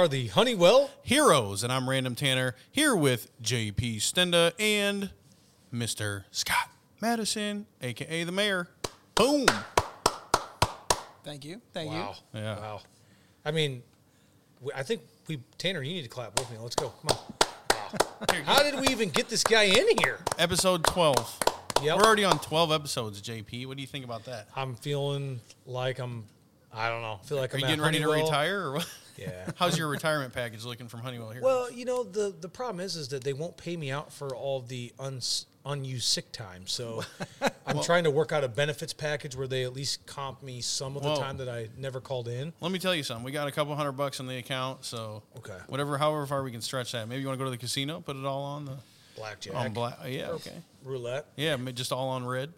are the Honeywell. Heroes, and I'm Random Tanner here with JP Stenda and Mr. Scott Maddasion, aka the mayor. Boom. Thank you. Thank Wow. you. Yeah. Wow. I mean, I think we Tanner, you need to clap with me. Let's go. Come on. Wow. How did we even get this guy in here? Episode 12. Yep. We're already on 12 episodes, JP. What do you think about that? I'm feeling like I'm. I don't know. I feel like Are I'm you getting ready to retire or what? Yeah. How's your retirement package looking from Honeywell here? Well, you know the the problem is is that they won't pay me out for all the uns, unused sick time. So I'm trying to work out a benefits package where they at least comp me some of the Whoa. time that I never called in. Let me tell you something. We got a couple hundred bucks in the account, so Okay. whatever, however far we can stretch that. Maybe you want to go to the casino, put it all on the Blackjack, on black. Yeah, okay. roulette. Yeah, just all on red.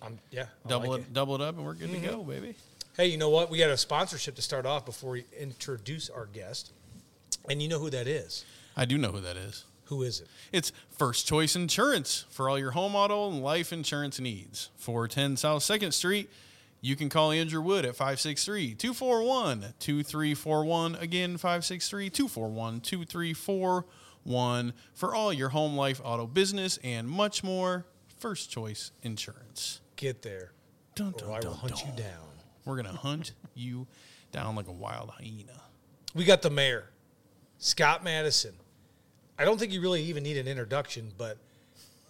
I'm yeah. I Double like it, double it up, and we're good to mm-hmm. go, baby. Hey, you know what? We got a sponsorship to start off before we introduce our guest. And you know who that is? I do know who that is. Who is it? It's First Choice Insurance for all your home auto and life insurance needs. 410 South 2nd Street. You can call Andrew Wood at 563 241 2341. Again, 563 241 2341 for all your home, life, auto, business, and much more. First Choice Insurance. Get there, Dun, or I will dun, hunt you down. We're going to hunt you down like a wild hyena. We got the mayor, Scott Maddasion. I don't think you really even need an introduction, but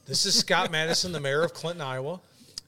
this is Scott Maddasion, the mayor of Clinton, Iowa.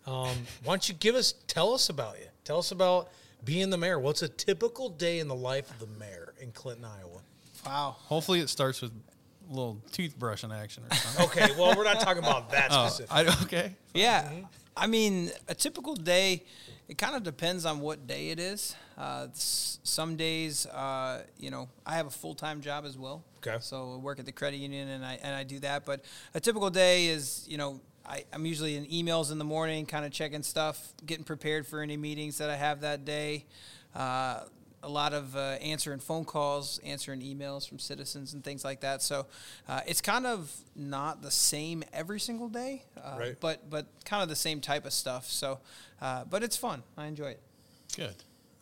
Um, why don't you give us, tell us about you? Tell us about being the mayor. What's a typical day in the life of the mayor in Clinton, Iowa? Wow. Hopefully, it starts with a little toothbrush in action or something. Okay, well, we're not talking about that Oh, specific. I, okay. Yeah. I mean, a typical day, it kind of depends on what day it is. Uh, some days, uh, you know, I have a full time job as well. Okay. So I work at the credit union and I, and I do that. But a typical day is, you know, I, I'm usually in emails in the morning, kind of checking stuff, getting prepared for any meetings that I have that day. Uh, a lot of uh, answering phone calls, answering emails from citizens and things like that. So uh, it's kind of not the same every single day, uh, Right. but but kind of the same type of stuff. So, uh, but it's fun. I enjoy it. Good.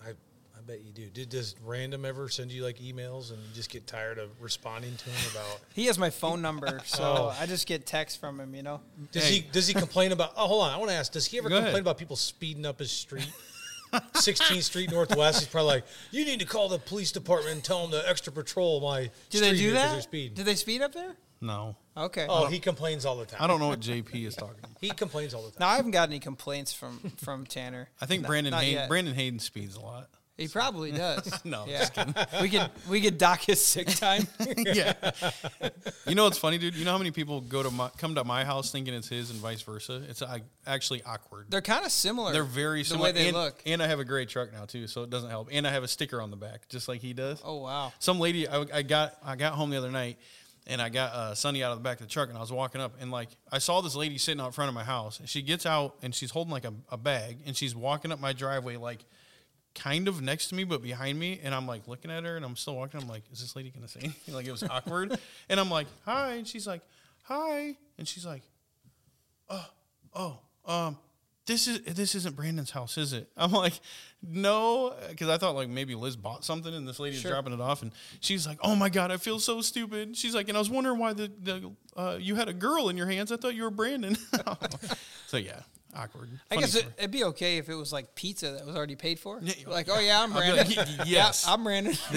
I, I bet you do. Did does random ever send you like emails and you just get tired of responding to him about? He has my phone number, so Oh. I just get texts from him. You know. Does Hey. he does he complain about? Oh, hold on. I want to ask. Does he ever Go complain ahead. about people speeding up his street? 16th Street Northwest. He's probably like, you need to call the police department and tell them to extra patrol my. Do street they do They're that? speeding. Do they speed up there? No. Okay. oh, he complains all the time. I don't know what JP is talking about. He complains all the time. No, I haven't got any complaints from from Tanner. I think Not- Brandon not Hayden, yet. Brandon Hayden speeds a lot. He probably does. No, yeah. just we could we could dock his sick time. yeah. You know what's funny, dude? You know how many people go to my come to my house thinking it's his and vice versa? It's uh, actually awkward. They're kind of similar. They're very the similar. way they and, look. And I have a great truck now too, so it doesn't help. And I have a sticker on the back, just like he does. oh wow. Some lady, I, I got I got home the other night, and I got uh, Sunny out of the back of the truck, and I was walking up, and like I saw this lady sitting out front of my house, and she gets out, and she's holding like a, a bag, and she's walking up my driveway like kind of next to me but behind me and i'm like looking at her and i'm still walking i'm like is this lady gonna say anything? Like it was awkward. And i'm like hi and she's like hi and she's like oh oh um this is this isn't brandon's house is it? I'm like no because i thought like maybe liz bought something and this lady's Sure. dropping it off and she's like oh my god i feel so stupid. She's like and i was wondering why the, the uh, you had a girl in your hands. I thought you were brandon. So yeah awkward I Funny guess it, story. it'd be okay if it was like pizza that was already paid for. Yeah, Like, oh yeah, I'm I'll be Brandon. like, "Y- yes. Yeah, I'm Brandon.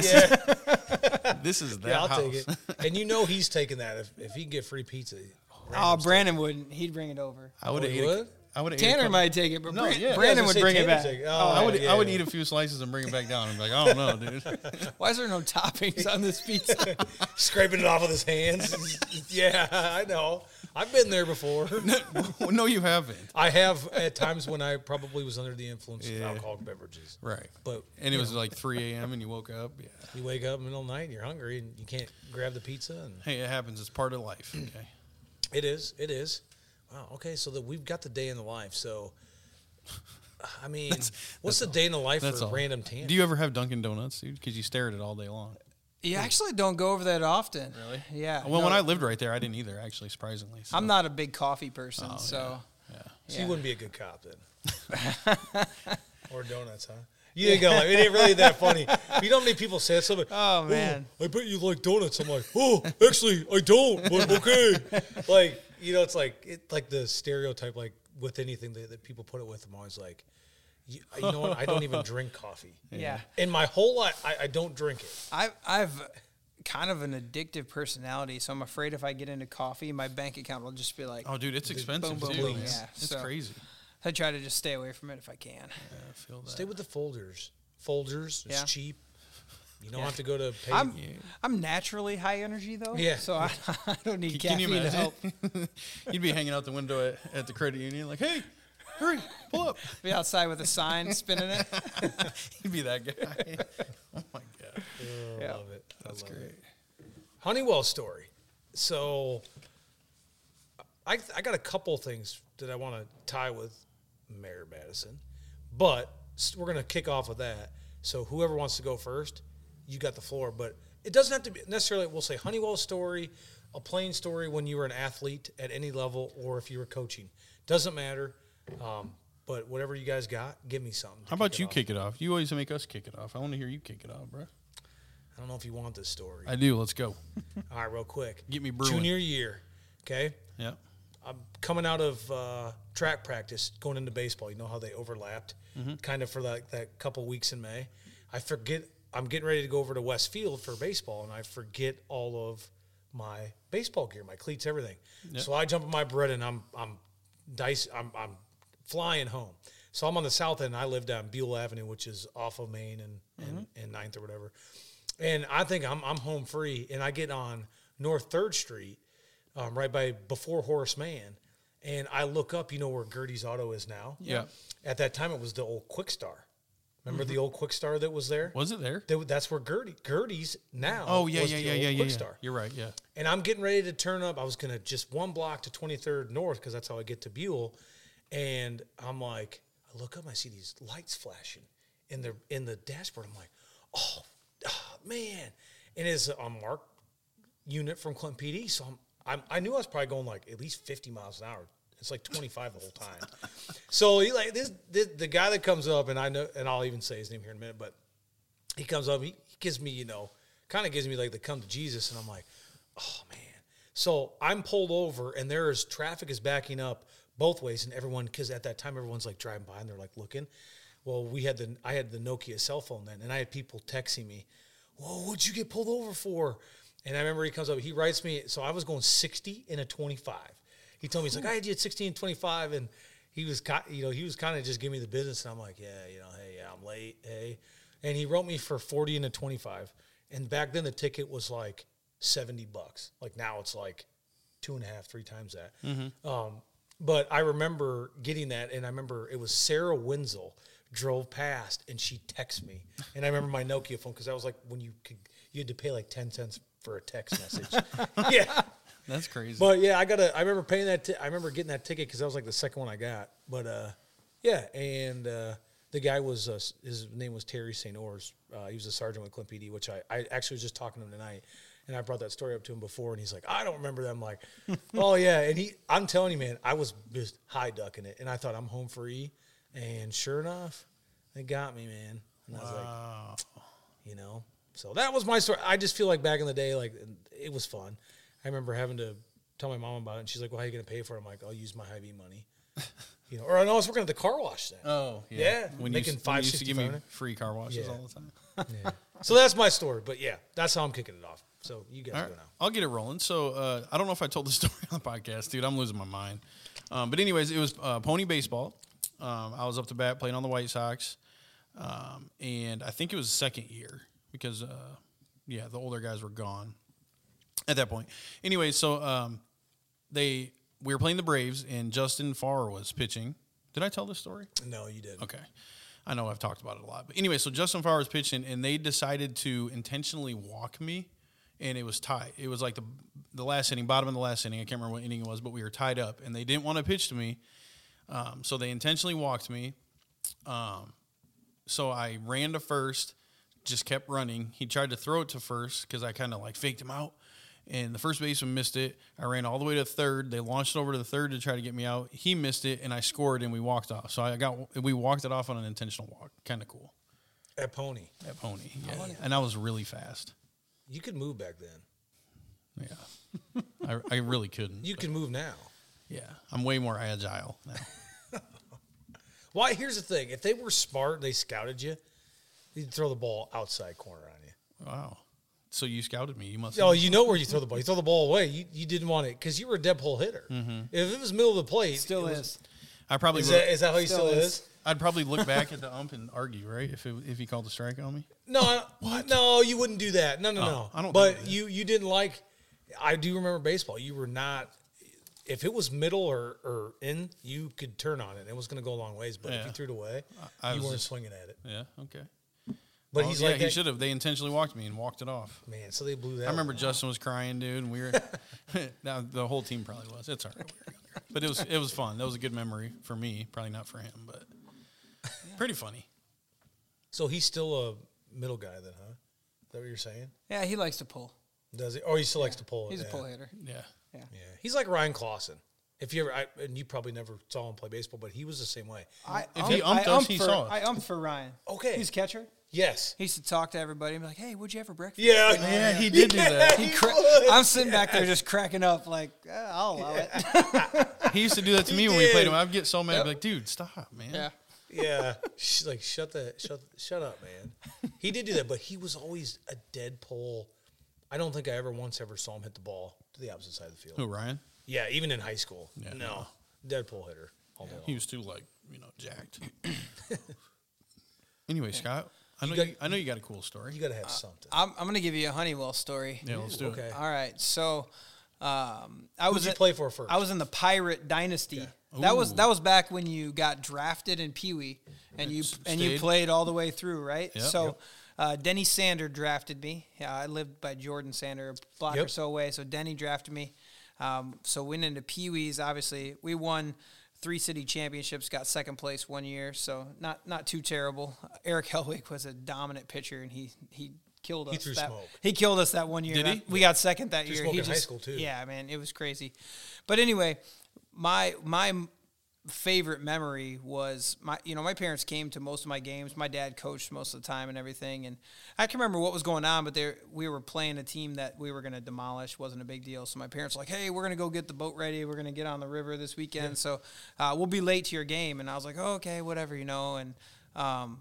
this is that Yeah, I'll house. take it. And you know he's taking that if, if he can get free pizza. Oh, random's Brandon wouldn't. He'd bring it over. I would have Oh, he ate. would? A, I would have. Tanner might take it, but No, Bran- yeah. Brandon oh, Yeah, I was would bring say it back. Take- I oh, would. yeah, I would yeah. eat a few slices and bring it back down. and be like, oh, I don't know, dude. Why is there no toppings on this pizza? Scraping it off with his hands. yeah, I know. I've been there before. no, you haven't. I have at times when I probably was under the influence Yeah. of alcoholic beverages. Right. But And it was like 3 a.m. and you woke up. Yeah. you wake up in the middle of the night and you're hungry and you can't grab the pizza. And Hey, it happens. It's part of life. Okay. it is. It is. Wow. Okay. So that we've got the day in the life. So, I mean, what's the day in the life That's for all. random tan? Do you ever have Dunkin' Donuts, dude? Because you stare at it all day long. You actually don't go over that often. Really? Yeah. Well, when I lived right there, I didn't either. Actually, surprisingly. So. I'm not a big coffee person, Oh, so Yeah. So yeah. you wouldn't be a good cop then. or donuts, huh? You didn't go like it ain't really that funny. You know how many people say something? Oh, man. I bet you like donuts. I'm like, oh, actually, I don't. But okay. like you know, it's like it like the stereotype. Like with anything that, that people put it with, I'm always like, you, you know what? I don't even drink coffee. Yeah. In my whole life, I, I don't drink it. I, I've kind of an addictive personality, so I'm afraid if I get into coffee, my bank account will just be like, Oh, dude, it's expensive boom, too. boom, yeah. It's So- crazy. I try to just stay away from it if I can. Yeah, I feel that. Stay with the Folgers. Folgers. It's Yeah. cheap. You don't Yeah. have to go to pay. I'm I'm naturally high energy though. Yeah. So I, I don't need Can you caffeine to help. You'd be hanging out the window at, at the credit union, like, "Hey, hurry, pull up." Be outside with a sign spinning it. You'd be that guy. oh my god, I Yeah. love it. That's love great. it. Honeywell story. So I I got a couple things that I want to tie with Mayor Maddasion, but we're gonna kick off with that. So whoever wants to go first, you got the floor. But it doesn't have to be necessarily. We'll say Honeywell story, a plain story when you were an athlete at any level, or if you were coaching. Doesn't matter. Um, but whatever you guys got, give me something. How about you off. kick it off? You always make us kick it off. I want to hear you kick it off, bro. I don't know if you want this story. I do. Let's go. All right, real quick. Get me brewing. Junior year. Okay. Yeah. I'm coming out of uh, track practice, going into baseball. You know how they overlapped, kind of for like that couple weeks in May. I forget. I'm getting ready to go over to West Field for baseball, and I forget all of my baseball gear, my cleats, everything. So I jump in my bread, and I'm I'm dice. I'm I'm flying home. So I'm on the south end. I live down Buell Avenue, which is off of Main and and, and Ninth or whatever. And I think I'm I'm home free, and I get on North Third Street, um, right by before Horace Mann, and I look up. You know where Gertie's Auto is now. Yeah. At that time, it was the old Kwik Star. Remember the old Kwik Star that was there? Was it there? They- that's where Gertie Gertie's now. Oh yeah, yeah, yeah, yeah, yeah. Quick. Star. You're right. Yeah. And I'm getting ready to turn up. I was gonna just one block to 23rd North because that's how I get to Buell. And I'm like, I look up, I see these lights flashing in the in the dashboard. I'm like, oh, ah, man! And it's a Mark unit from Clinton PD. So I'm, I'm I knew I was probably going like at least 50 miles an hour. It's like 25 the whole time. so he like this, this the guy that comes up, and I know, and I'll even say his name here in a minute, but he comes up, he, he gives me, you know, kind of gives me like the come to Jesus, and I'm like, oh man. So I'm pulled over, and there is traffic is backing up both ways, and everyone because at that time everyone's like driving by and they're like looking. Well, we had the I had the Nokia cell phone then, and I had people texting me, "Whoa, what'd you get pulled over for?" And I remember he comes up, he writes me. So I was going 60 in a 25. He told me he's like, "I had you at 60 and 25," and he was, you know, he was kind of just giving me the business, and I'm like, "Yeah, you know, hey, yeah, I'm late, hey," and he wrote me for 40 and a 25. And back then the ticket was like 70 bucks. Like now it's like two and a half, three times that. Um, but I remember getting that, and I remember it was Sarah Wenzel drove past, and she texted me, and I remember my Nokia phone because that was like when you could you had to pay like 10 cents for a text message. yeah. That's crazy. But yeah, I got to I remember paying that. T- I remember getting that ticket because that was like the second one I got. But uh, yeah, and uh, the guy was uh, his name was Terry St. Ors. Uh, he was a sergeant with Clint PD, which I I actually was just talking to him tonight, and I brought that story up to him before, and he's like, I don't remember that. I'm like, oh yeah, and he I'm telling you, man, I was just high ducking it, and I thought I'm home free, and sure enough, they got me, man. And I was like, wow. you know. So that was my story. I just feel like back in the day, like it was fun. I remember having to tell my mom about it, and she's like, "Well, how are you going to pay for it?" I'm like, "I'll use my Hy-Vee money." you know, or I know I was working at the car wash then. Oh Yeah, When making you, when you used to give me free car washes Yeah. all the time. Yeah. so that's my story. But yeah, that's how I'm kicking it off. So you guys All go now. I'll get it rolling. So uh, I don't know if I told the story on the podcast, dude. I'm losing my mind. Um, but anyways, it was uh, pony baseball. Um, I was up to bat playing on the White Sox, um, and I think it was the second year because uh, yeah, the older guys were gone at that point. Anyway, so um, they we were playing the Braves, and Justin Farr was pitching. Did I tell this story? No, you didn't. Okay. I know I've talked about it a lot. But anyway, so Justin Farr was pitching and they decided to intentionally walk me and it was tied. It was like the the last inning, bottom of the last inning. I can't remember what inning it was, but we were tied up and they didn't want to pitch to me. Um, so they intentionally walked me. Um, so I ran to first, just kept running. He tried to throw it to first because I kind of like faked him out. And the first baseman missed it. I ran all the way to third. They launched it over to the third to try to get me out. He missed it, and I scored, and we walked off. So I got we walked it off on an intentional walk. Kind of cool. At Pony, at Pony. Yeah, and I was really fast. You could move back then. Yeah, I, I really couldn't. You can move now. yeah, I'm way more agile now. Why? Here's the thing: if they were smart, they scouted you. You'd throw the ball outside corner on you. Wow. So you scouted me. You must. Oh, you know where you throw the ball. You throw the ball away. You, you didn't want it because you were a dead pole hitter. Mm-hmm. If it was middle of the plate, Still it was- is. I probably. Is Look, that, is that how you Still still, is. is? I'd probably look back at the ump and argue, right? If it, if he called a strike on me. No, I- no, you wouldn't do that. No, no, Oh, no. I don't But do you you didn't like. I do remember baseball. You were not. If it was middle or, or in, you could turn on it. It was going to go a long ways. But if Yeah. you threw it away, I you weren't just- swinging at it. Yeah. Okay. But Oh, he's yeah, like he should have. They intentionally walked me and walked it off. man. So they blew that. I remember. Justin was crying, dude, and we were. now the whole team probably was. It's all right. But it was it was fun. That was a good memory for me. Probably not for him, but pretty funny. So he's still a middle guy then, huh? Is that what you're saying? Yeah, he likes to pull. Does he? Or he still likes to pull it? He's yeah. a pull hitter. Yeah. Yeah. Yeah, he's like Ryan Clausen. If you ever, I, and you probably never saw him play baseball, but he was the same way. I If he umped I us, umped he for, saw us. I umped for Ryan. Okay. He's catcher. Yes. He used to talk to everybody and be like, "Hey, what'd you have for breakfast?" Yeah. Yeah, he did do that. he Cra- would. I'm sitting back there just cracking up, like, eh, I'll allow it. He used to do that to He me when we played him. I'd get so mad, I'd be like, dude, stop, man. yeah. Yeah, Sh- like shut the shut shut up, man. He did do that, but he was always a dead pull. I don't think I ever once ever saw him hit the ball to the opposite side of the field. Who, Ryan? Yeah, even in high school. Yeah, no, no. dead pull hitter. All day long. He was too like, you know, jacked. anyway, Scott, I know You you, got- I know you got a cool story. You got to have something. I'm, I'm going to give you a Honeywell story. yeah, let's do okay. it. All right. So, um, I Who'd was you at- play for first? I was in the Pirate Dynasty. That was that was back when you got drafted in Pee Wee, and you S- and you played all the way through, right? Yep. so, Yep. uh, Denny Sander drafted me. Yeah, I lived by Jordan Sander, a block or so away. So Denny drafted me. Um, so went into Pee Wees. Obviously, we won three city championships. Got second place one year, so not not too terrible. Eric Helwig was a dominant pitcher, and he he killed us. He threw that, smoke. He killed us that one year. Did he? We got second that Threw year. he in high school, too. Yeah, man, it was crazy. But anyway, my my favorite memory was my you know my parents came to most of my games. My dad coached most of the time and everything, and I can remember what was going on. But there we were playing a team that we were going to demolish. wasn't a big deal. So my parents were like, hey, we're going to go get the boat ready. We're going to get on the river this weekend. So uh, we'll be late to your game. And I was like, oh, okay, whatever, you know. And um,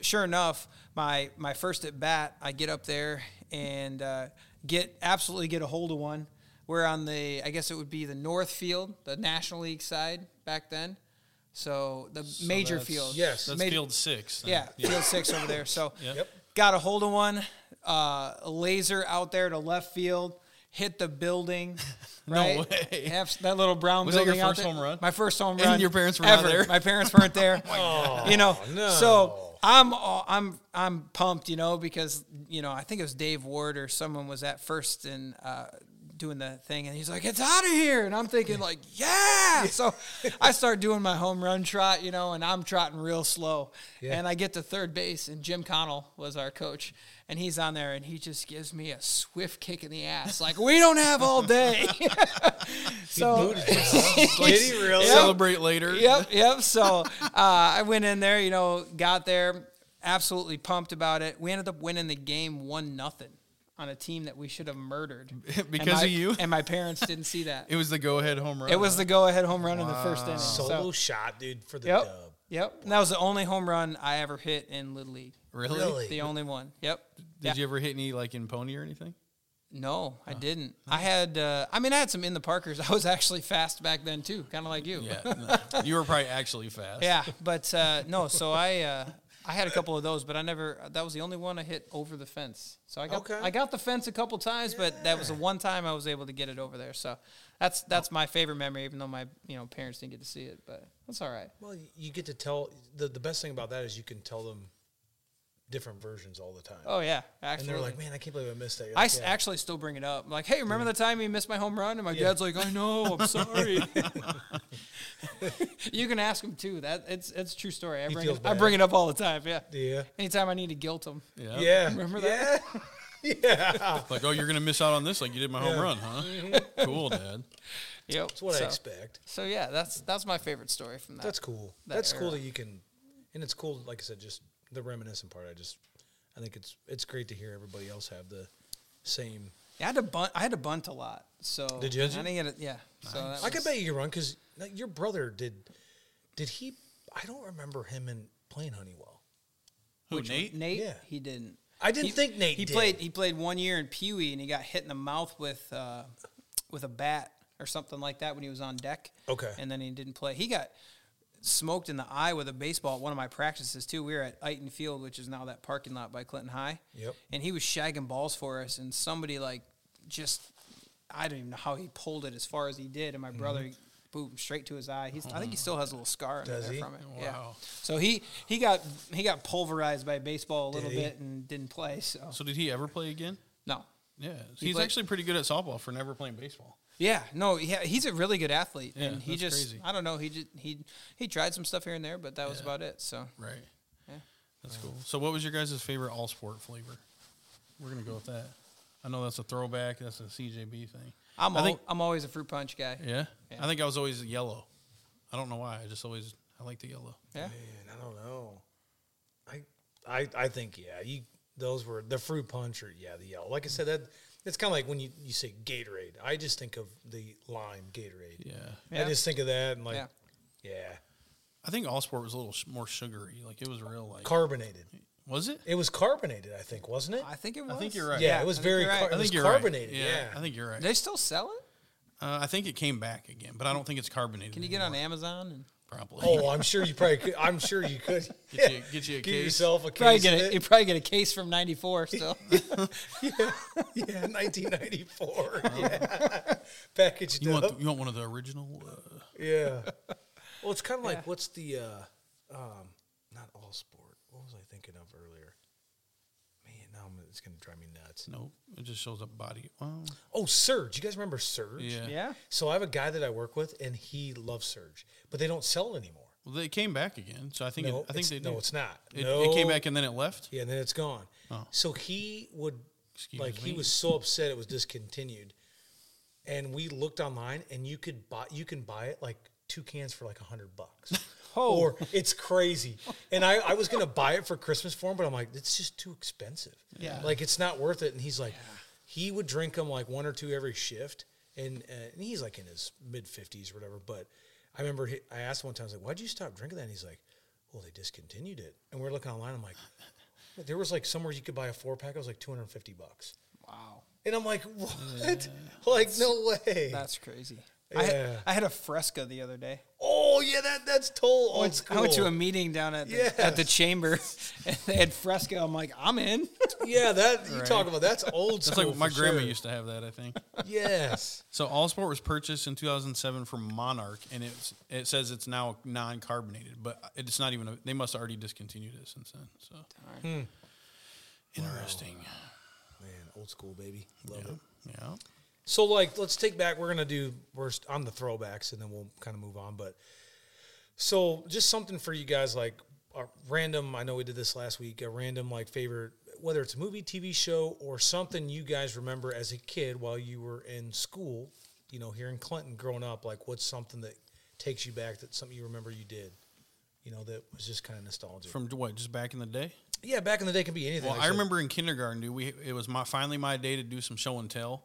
sure enough, my my first at bat, I get up there and uh, get absolutely get a hold of one. We're on the, I guess it would be the North Field, the National League side back then. So the So major that's- field. Yes. That's Major- field six. then. Yeah, field six over there. So Yep. Yep. got a hold of one, uh, a laser out there to left field, hit the building. No Right? way. Yep, that little brown Was that your building out first home run? My first home And run. your parents were not ever. there? My parents weren't there. Oh, you know, no. so I'm I'm I'm pumped, you know, because you know I think it was Dave Ward or someone was at first and uh, doing the thing, and he's like, "It's out of here," and I'm thinking like, "Yeah!" So I start doing my home run trot, you know, and I'm trotting real slow, Yeah. and I get to third base, and Jim Connell was our coach, and he's on there, and he just gives me a swift kick in the ass, like we don't have all day. so Booted you, huh? Did he really? Yep. Celebrate later. yep, yep. So uh, I went in there, you know, got there, absolutely pumped about it. We ended up winning the game one nothing on a team that we should have murdered Because my- of you? And my parents didn't see that. It was the go ahead home run. It was the go-ahead home run in the first inning. Solo So, shot, dude, for the yep, dub. yep. And that was the only home run I ever hit in Little League. Really? Really? The only one. Yep. Did Yeah. you ever hit any like in pony or anything? No, I didn't. I had. Uh, I mean, I had some in the Parkers. I was actually fast back then too, kind of like you. Yeah. no. you were probably actually fast. Yeah, but uh, no. So I uh, I had a couple of those, but I never. That was the only one I hit over the fence. So I got Okay. I got the fence a couple times, but that was the one time I was able to get it over there. So that's that's my favorite memory, even though my you know parents didn't get to see it. But that's all right. Well, you get to tell the the best thing about that is you can tell them different versions all the time. Oh yeah, and they're like, "Man, I can't believe I missed that." You're I "Yeah." actually still bring it up. I'm like, hey, remember the time you missed my home run? And my Yeah. dad's like, I know, I'm sorry. you can ask him too. That it's it's a true story. I bring feels it, I bring it up all the time. Yeah. Yeah. Anytime I need to guilt him. Yeah. Yeah. Remember that? Yeah. yeah. Like, oh, you're gonna miss out on this like you did my home Yeah. run, huh? Mm-hmm. cool, Dad. Yep. That's what so, I expect. So yeah, that's that's my favorite story from that. That's cool. that That's cool that you can, and it's cool. Like I said, just the reminiscent part. I just I think it's it's great to hear everybody else have the same. Yeah, I had to bunt. I had to bunt a lot. So Did you? I didn't get it. Yeah. So that I could bet you could run because your brother did. Did he? I don't remember him in playing Honeywell. Who, Nate? Nate. Yeah. He didn't. I didn't He- think Nate He did. played. He played one year in Pee Wee, and he got hit in the mouth with uh, with a bat or something like that when he was on deck. Okay. And then he didn't play. He got smoked in the eye with a baseball at one of my practices too. We were at Iton Field, which is now that parking lot by Clinton High. Yep. And he was shagging balls for us, and somebody like just I don't even know how he pulled it as far as he did, and my mm-hmm. brother. Boom! Straight to his eye. He's. I think he mm-hmm. still has a little scar Does there he? from it. Yeah. Wow. So he he got he got pulverized by baseball a little bit and didn't play. So So did he ever play again? no. Yeah, he's played- actually pretty good at softball for never playing baseball. Yeah, no, he, he's a really good athlete, Yeah, and he just crazy. I don't know he just he he tried some stuff here and there, but that was about it. So Right. Yeah. That's cool. So, what was your guys' favorite all sport flavor? We're gonna go with that. I know that's a throwback. That's a CJB thing. I'm I al- think- I'm always a fruit punch guy. Yeah? Yeah. I think I was always yellow. I don't know why. I just always I like the yellow. Yeah, Man, I don't know. I I I think yeah. You those were the fruit punch or yeah the yellow. Like I said that it's kind of like when you you say Gatorade. I just think of the lime Gatorade. Yeah. I just think of that and like Yeah. yeah, I think all sport was a little sh- more sugary. Like it was real like carbonated. was it? It was carbonated, I think, wasn't it? I think it was. I think you're right. yeah, it was I very you're right. car- I it was think you're carbonated. right. Yeah, I think you're right. They still sell it? Uh, I think it came back again, but I don't think it's carbonated. Can you get on Amazon and Probably. Oh, I'm sure you probably could. I'm sure you could. Get you- get you a Give case. yourself a probably case. get a, you probably get a case from '94 still. yeah, yeah, 1994. Yeah, packaged you up. want the, you want one of the original? Uh, Yeah. Well, it's kind of like Yeah. what's the uh, um, not all sport. What was I thinking of earlier? Man, now it's gonna drive me nuts. no, it just shows up body. Well, Oh, Surge. You guys remember Surge? yeah. yeah. So I have a guy that I work with, and he loves Surge, but they don't sell it anymore. Well, they came back again, so I think no, it, I think it's, they no, did. it's not. It, no, it came back and then it left. Yeah, and then it's gone. Oh. So he would Excuse like he was so upset it was discontinued, and we looked online, and you could buy you can buy it like two cans for like a hundred bucks. Oh. Or it's crazy, and I, I was gonna buy it for Christmas for him, but I'm like, it's just too expensive. Yeah. like it's not worth it. And he's like, he would drink them like one or two every shift, and uh, and he's like in his mid fifties or whatever. But I remember he, I asked him one time, I was like, why'd you stop drinking that? And he's like, well, they discontinued it, and we're looking online. I'm like, there was like somewhere you could buy a four pack. It was like 250 bucks. Wow, And I'm like, what? Like, no way. that's crazy. I, had, Yeah. I had a Fresca the other day. Oh, yeah, that that's total I old went, school. I went to a meeting down at the, at the chamber, and they had Fresca. I'm like, I'm in. yeah, that you Right. talk about that's old That's school. like my for grandma sure. used to have that. I think. Yes. So All Sport was purchased in 2007 from Monarch, and it's it says it's now non-carbonated, but it's not even. A, they must have already discontinued it since then. So Hmm. interesting. Man, old school, baby. Love Yeah. it. yeah. So, like, let's take back. We're gonna do we're on the throwbacks, and then we'll kind of move on. But so, just something for you guys, like a random. I know we did this last week. A random like favorite, whether it's a movie, TV show, or something you guys remember as a kid while you were in school. You know, here in Clinton, growing up, like what's something that takes you back? That something you remember you did. You know, that was just kind of nostalgic. From what? Just back in the day. yeah, back in the day can be anything. Well, I remember in kindergarten, dude. We it was my finally my day to do some show and tell,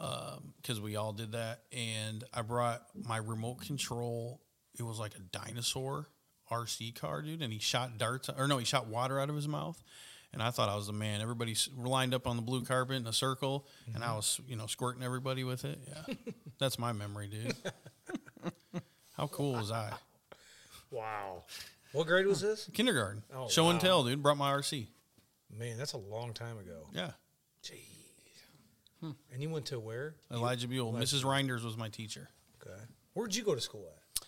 Um, because we all did that. And I brought my remote control. It was like a dinosaur RC car, dude. And he shot darts, or no, he shot water out of his mouth. And I thought I was the man. Everybody lined up on the blue carpet in a circle, and I mm-hmm. was, you know, squirting everybody with it. Yeah, that's my memory, dude. How cool was I? Wow. What grade was this? Kindergarten, Oh, show and tell, dude. Brought my RC. Man, that's a long time ago. Yeah, Jeez. And you went to where? Elijah Buell. Mrs. Reinders was my teacher. Okay. Where'd you go to school at?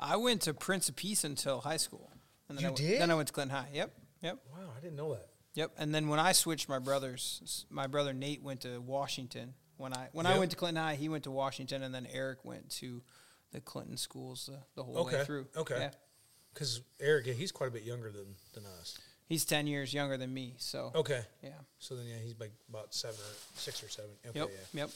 I went to Prince of Peace until high school. And then You I went, did? Then I went to Clinton High. Yep, yep, Wow, I didn't know that. yep. And then when I switched my brothers, my brother Nate went to Washington. When I when I went to Clinton High, he went to Washington, and then Eric went to the Clinton schools uh, the whole Okay, way through. okay. Yeah. Because Eric, yeah, he's quite a bit younger than, than us. He's ten years younger than me, so Okay. yeah. So then, yeah, he's like about seven or six or seven. Okay, Yep, yeah. yep.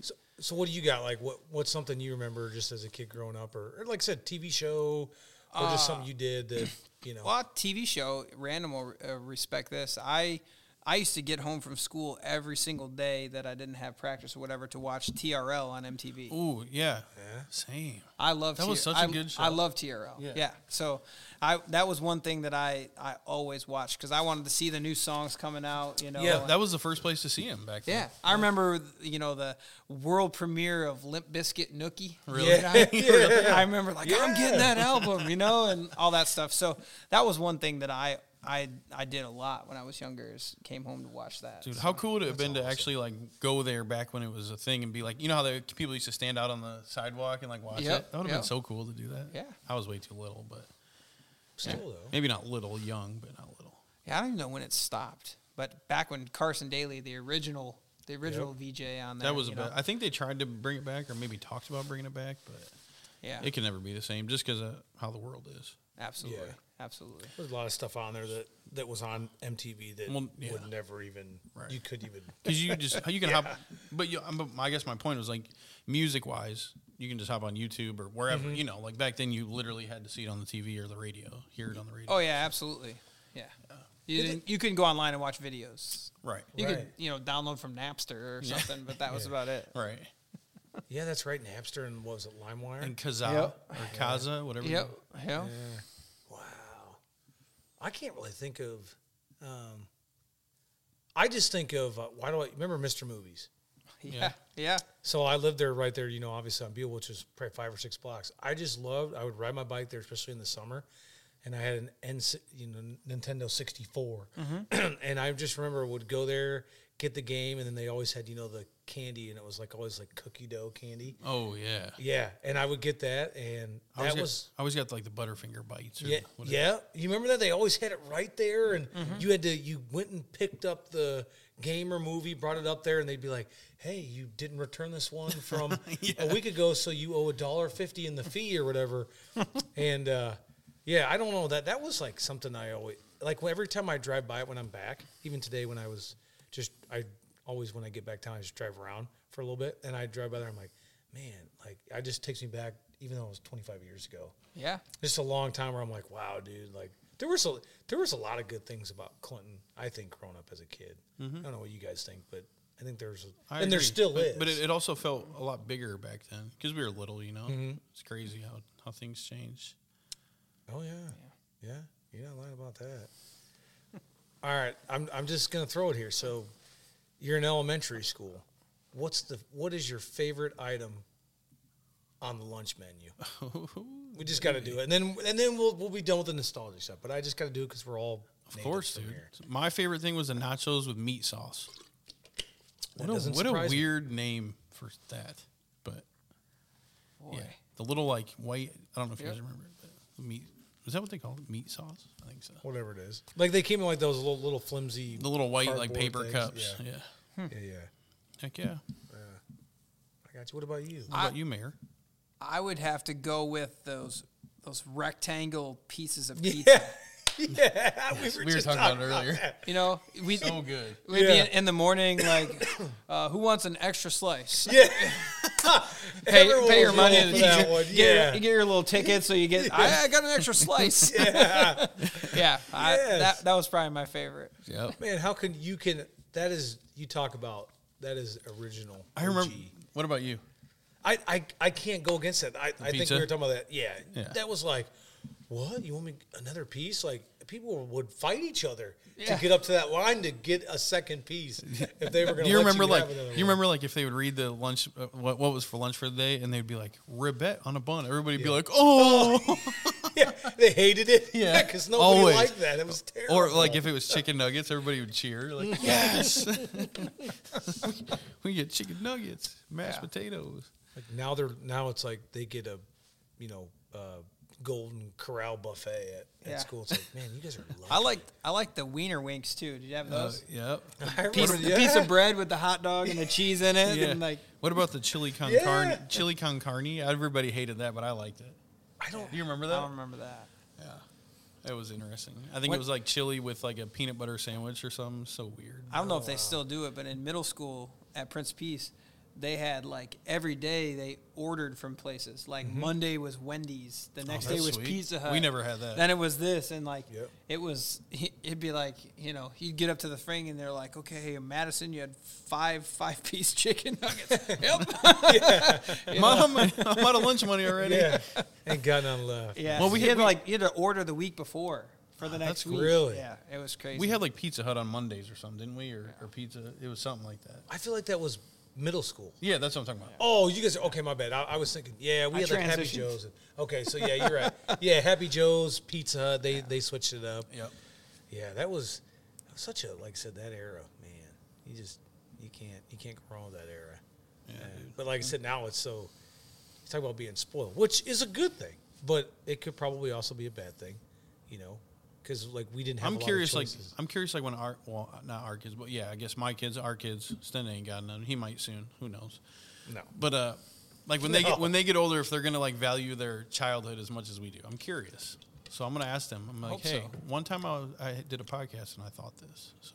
So, so what do you got? Like, what what's something you remember just as a kid growing up, or, or like I said, TV show, or just something you did that you know? Well, TV show, random will uh, respect this. I I used to get home from school every single day that I didn't have practice or whatever to watch TRL on MTV. Ooh, yeah. Yeah. Same. I love That was TR such a I- good show. I love TRL. Yeah. Yeah. So I that was one thing that I I always watched because I wanted to see the new songs coming out. You know. Yeah, That was the first place to see him back then. Yeah, I remember you know the world premiere of Limp Bizkit Nookie. Really? Yeah. I, I remember like I'm getting that album, you know, and all that stuff. So that was one thing that I I I did a lot when I was younger. Is came home to watch that. Dude, So- how cool would it have been to actually like go there back when it was a thing and be like, you know how the people used to stand out on the sidewalk and like watch Yep, it? That would have yep. been so cool to do that. Yeah. I was way too little, but Still though. maybe not little, young, but not little. Yeah, I don't even know when it stopped, but back when Carson Daly, the original the original VJ on there, That was a you bit. know? I think they tried to bring it back or maybe talked about bringing it back, but yeah, it can never be the same just because of how the world is. absolutely, Yeah. absolutely. There's a lot of stuff on there that that was on MTV that Well, yeah. would never even Right. you could even Because you just you can hop, but you. But I guess my point was like music wise, you can just hop on YouTube or wherever. Mm-hmm. You know, like back then you literally had to see it on the TV or the radio, hear it on the radio. Oh yeah, absolutely. Yeah, you didn't, you couldn't go online and watch videos. right, You Right. could you know download from Napster or something, but that was Yeah. about it. right. Yeah, that's right. Napster and what was it LimeWire? And Kazaa Yep. or Kaza, whatever. Yep. you- Yep. Yeah. Wow. I can't really think of. Um, I just think of uh, why do I remember Mr. Movies? Yeah. Yeah. So I lived there right there, you know, obviously on Buell, which is probably five or six blocks. I just loved. I would ride my bike there, especially in the summer, and I had an N, you know, Nintendo sixty and I just remember would go there, get the game, and then they always had you know the candy, and it was like always like cookie dough candy. Oh yeah. Yeah, and I would get that, and I that got, was I always got like the Butterfinger bites. Or yeah, whatever. yeah. You remember that they always had it right there, and Mm-hmm. you had to you went and picked up the game or movie, brought it up there, and they'd be like, "Hey, you didn't return this one from a week ago, so you owe a dollar fifty in the fee or whatever." and uh, yeah, I don't know that that was like something I always like. Every time I drive by it when I'm back, even today when I was just I always when I get back town, I just drive around for a little bit, and I drive by there, I'm like, man, like I just takes me back, even though it was 25 years ago Yeah. just a long time where I'm like, wow, dude, like there was a there was a lot of good things about Clinton. I think growing up as a kid. I don't know what you guys think, but I think there's a, Mm-hmm. I and there still but, is. But it, it also felt a lot bigger back then because we were little. You know, Mm-hmm. it's crazy how how things change. oh yeah. yeah, you're not lying about that. All right, I'm I'm just gonna throw it here. So, you're in elementary school. What's the what is your favorite item on the lunch menu? We just got to do it, and then and then we'll we'll be done with the nostalgia stuff. But I just got to do it because we're all Of course, dude. My favorite thing was the nachos with meat sauce. That What a, what a surprise me. weird name for that, but Boy. yeah, the little like white. I don't know if you guys remember it, but the meat. Is that what they call it? Meat sauce? I think so. whatever it is. Like they came in like those little little flimsy. The little white like paper things, cups. yeah. Yeah. Yeah, yeah. Heck yeah. Uh, I got you. What about you? What about you, Mayor? I would have to go with those those rectangle pieces of pizza. Yeah, yeah. We were, we were just talking about it earlier. You know, we So good. we'd be in, in the morning like, uh, who wants an extra slice? Yeah, Pay, pay your money rolling and you that get, one, you get- yeah. you get your little ticket, so you get. I, I got an extra slice. yeah. yeah, I, Yes. that that was probably my favorite. Yeah, Man, how can you can that is you talk about that is original. I remember. OG. What about you? I, I I can't go against that. I, I think we were talking about that. Yeah, Yeah. that was like, what? You want me another piece? Like people would fight each other Yeah. to get up to that line to get a second piece if they were going to. Do you remember like? have another you remember like if they would read the lunch uh, what what was for lunch for the day and they'd be like riblet on a bun. Everybody'd be like, oh. yeah, they hated it. Yeah. because nobody Always. liked that. It was terrible. Or like if it was chicken nuggets, everybody would cheer like, yes, we get chicken nuggets, mashed Yeah. potatoes. Like now they're now it's like they get a, you know, uh, golden corral buffet at, at Yeah. school. It's like, man, you guys are. Lucky. I like I like the wiener winks too. Did you have Uh, those? yep. Piece, remember, the piece of bread with the hot dog and the cheese in it, Yeah. and like what about the chili con Yeah. carne? Chili con carne. Everybody hated that, but I liked it. I don't. Do you remember that? I don't remember that. Yeah, it was interesting. I think What- it was like chili with like a peanut butter sandwich or something. So weird. I don't know if they still do it, but in middle school at Prince Peace, they had like every day they ordered from places. Like Monday was Wendy's, the next day Mm-hmm. Oh, that's was sweet. Pizza Hut. We never had that. Then it was this, and like Yep. it was, it'd be like you know, you'd get up to the thing, and they're like, okay, in Maddasion, you had five five piece chicken nuggets. yep. Mom, I'm out of lunch money already. Yeah, ain't got none left. Yeah. Well, Well, we we had- had we- like you had to order the week before for the next that's week. really- Yeah, it was crazy. We had like Pizza Hut on Mondays or something, didn't we? Or, or pizza. It was something like that. I feel like that was middle school. Yeah, that's what I'm talking about. Oh, you guys. Okay, my bad. I, I was thinking. Yeah, we I had like Happy. Joe's. And, okay, so yeah, you're right. Yeah, Happy Joe's, Pizza Hut. They they switched it up. Yep. Yeah, that was, that was such a like I said that era, man. You just you can't you can't go wrong with that era. Yeah, Uh, dude. but like I said, now it's so. You talk about being spoiled, which is a good thing, but it could probably also be a bad thing, you know, because like we didn't have. I'm a lot of curious, like. I'm curious, like when our well, not our kids, but yeah, I guess my kids, our kids. Sten ain't got none. He might soon. Who knows? no. But uh, like when they get when they get older, if they're gonna like value their childhood as much as we do, I'm curious. So I'm gonna ask them. I'm like, Hope hey, so. one time I was, I did a podcast and I thought this. So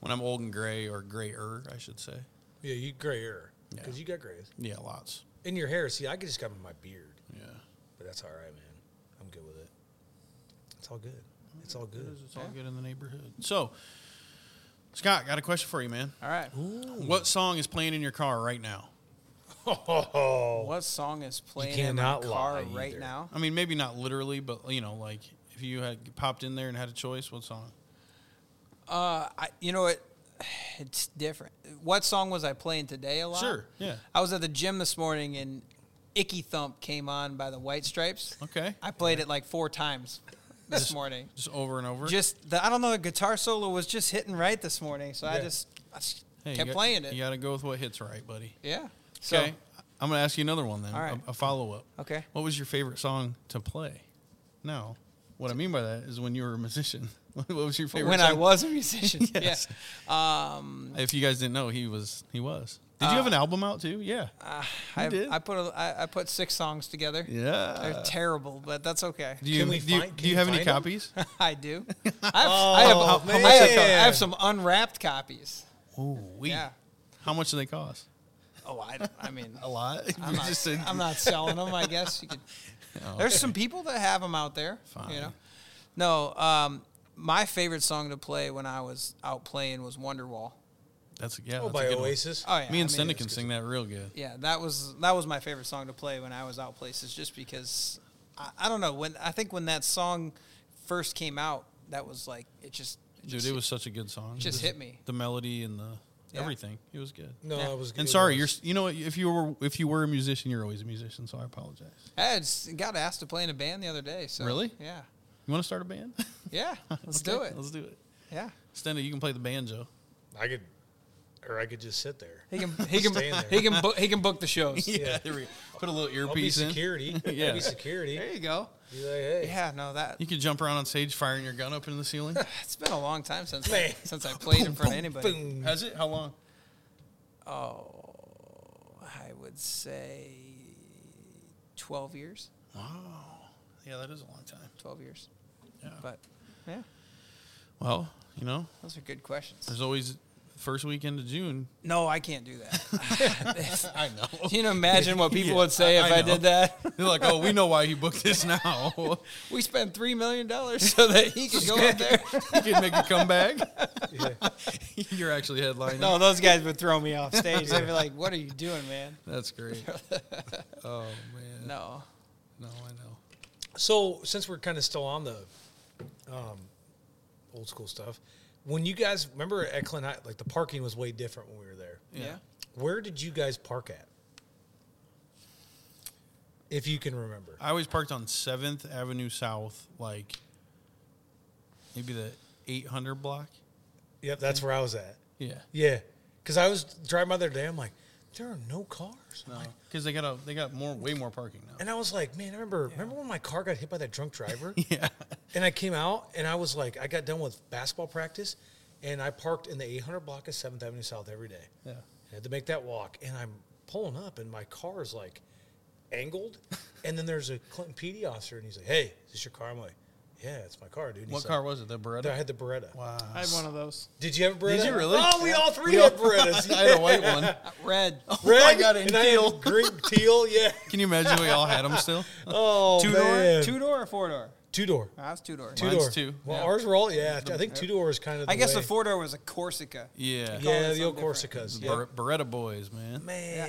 when I'm old and gray or grayer, I should say. Yeah, you gray hair Yeah. because you got grays Yeah, lots. in your hair. See, I could just got 'em in my beard, Yeah. but that's all right, man. I'm good with it. It's all good. It's all good. is. It's all good in the neighborhood. So, Scott, got a question for you, man. All right. What song is playing in your car right now? Oh, What song is playing in my cannot car lie right either. now? I mean, maybe not literally, but you know, like if you had popped in there and had a choice, what song? Uh, I, you know what? It's different. What song was I playing today a lot? Sure. Yeah. I was at the gym this morning and Icky Thump came on by the White Stripes. Okay. I played it like four times this morning. Just over and over. Just the I don't know the guitar solo was just hitting right this morning, so I just, I just Hey, kept got- playing it. You got to go with what hits right, buddy. Yeah. So, Okay. I'm gonna ask you another one then. All right. A, a follow up. Okay. What was your favorite song to play? Now, what I mean by that is when you were a musician. what was your favorite? When I was a musician. Yes. Yeah. Um, If you guys didn't know, he was. He was. Did you have an album out too? Yeah. uh, I, did? I put a, I, I put six songs together. Yeah. They're terrible, but that's okay. Do you, do you, find- do you you have any copies? I do. I have, Oh, I, have, I, have. I have some unwrapped copies. Oh, we. Yeah. How much do they cost? Oh, I, I mean, A lot. I'm not, I'm not selling them. I guess you could. Oh, There's some people that have them out there. Fine. You know. No, um, my favorite song to play when I was out playing was Wonderwall. That's yeah. oh, that's by a good one. Oasis. Oh yeah, Me and I mean, Cindy can sing that real good. Yeah, that was that was my favorite song to play when I was out places, just because I, I don't know when I think when that song first came out, that was like it just it Dude, just, it was such a good song. it just The- hit me. The melody and the Yeah. everything. It was good. No, Yeah. it was. Good. And sorry, you're you know if you were if you were a musician, you're always a musician. So I apologize. I just got asked to play in a band the other day. So Really? Yeah, You want to start a band? yeah. Let's Okay, do it. Let's do it. Yeah. Stenda, you can play the banjo. I could, or I could just sit there. He can he can Stay in there. he can book he can book the shows. Yeah, there we go. Put a little I'll be earpiece in. security. Yeah. I'll be security. There you go. Be like, hey. Yeah, no, that You could jump around on stage, firing your gun up in the ceiling. it's been a long time since Man. since I played in front of anybody. Boom. Has it? How long? Oh, I would say twelve years. Wow. Yeah, that is a long time. Twelve years. Yeah. But yeah, Well, you know, those are good questions. there's always first weekend of June. No, I can't do that. I know. Can you imagine what people Yeah, would say I- if I I, did that? They're like, oh, we know why he booked this now. we spent three million dollars so that he could go up there. he can make a comeback. Yeah. You're actually headlining. No, those guys would throw me off stage. They'd be like, "What are you doing, man?" That's great. Oh man. No. No, I know. So since we're kind of still on the um, old school stuff, when you guys remember at Clint High, like the parking was way different when we were there. Yeah. Where did you guys park at? If you can remember. I always parked on Seventh Avenue South, like maybe the 800 block. Yep, that's where I was at. Yeah. Yeah, because I was driving by the other day. I'm like, there are no cars. I'm No, like- because they got a they got more way more parking now. and I was like, man, I remember remember when my car got hit by that drunk driver? Yeah. And I came out and I was like, I got done with basketball practice, and I parked in the 800 block of Seventh Avenue South every day. Yeah. I had to make that walk, and I'm pulling up, and my car is like angled, and then there's a Clinton PD officer, and he's like, "Hey, is this your car?" I'm like, Yeah, it's my car, dude. What car was it? The Beretta. I had the Beretta. Wow. I had one of those. Did you have a Beretta? Did you really? Oh, we all three We had Berettas. I had a white one. Red. Oh, Red, I got it in and I had teal. green teal. Yeah. Can you imagine we all had them still? Oh Two man. door? Two door or four door? Two door. I was two door. Two Mine's door. two. Well, Yeah. ours were all. Yeah, I think two door is kind of. I guess way. the four door was a Corsica. Yeah. Call Yeah, the old something Corsicas. Ber- Yeah. Beretta boys, man. Man.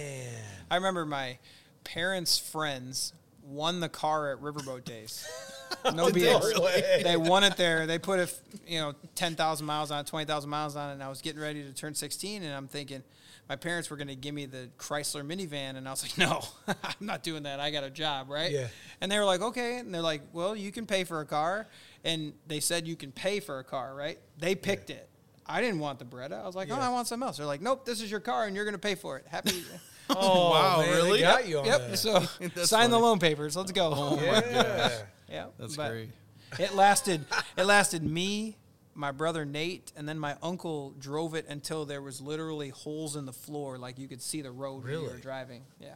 I remember my parents' friends won the car at Riverboat Days. No BS. they won it there. They put a, you know, ten thousand miles on it, twenty thousand miles on it, and I was getting ready to turn sixteen, and I'm thinking, my parents were going to give me the Chrysler minivan, and I was like, no, I'm not doing that. I got a job, right? Yeah. And they were like, okay, and they're like, well, you can pay for a car, and they said you can pay for a car, right? They picked it. I didn't want the Beretta. I was like, oh, I want something else. They're like, nope, this is your car, and you're going to pay for it. Happy. Oh Wow, man, really? They got you on Yep. that. So That's sign the loan papers. Let's go. Oh yeah. yeah. That's but great. It lasted. It lasted me, my brother Nate, and then my uncle drove it until there was literally holes in the floor, like you could see the road when we were driving. Yeah.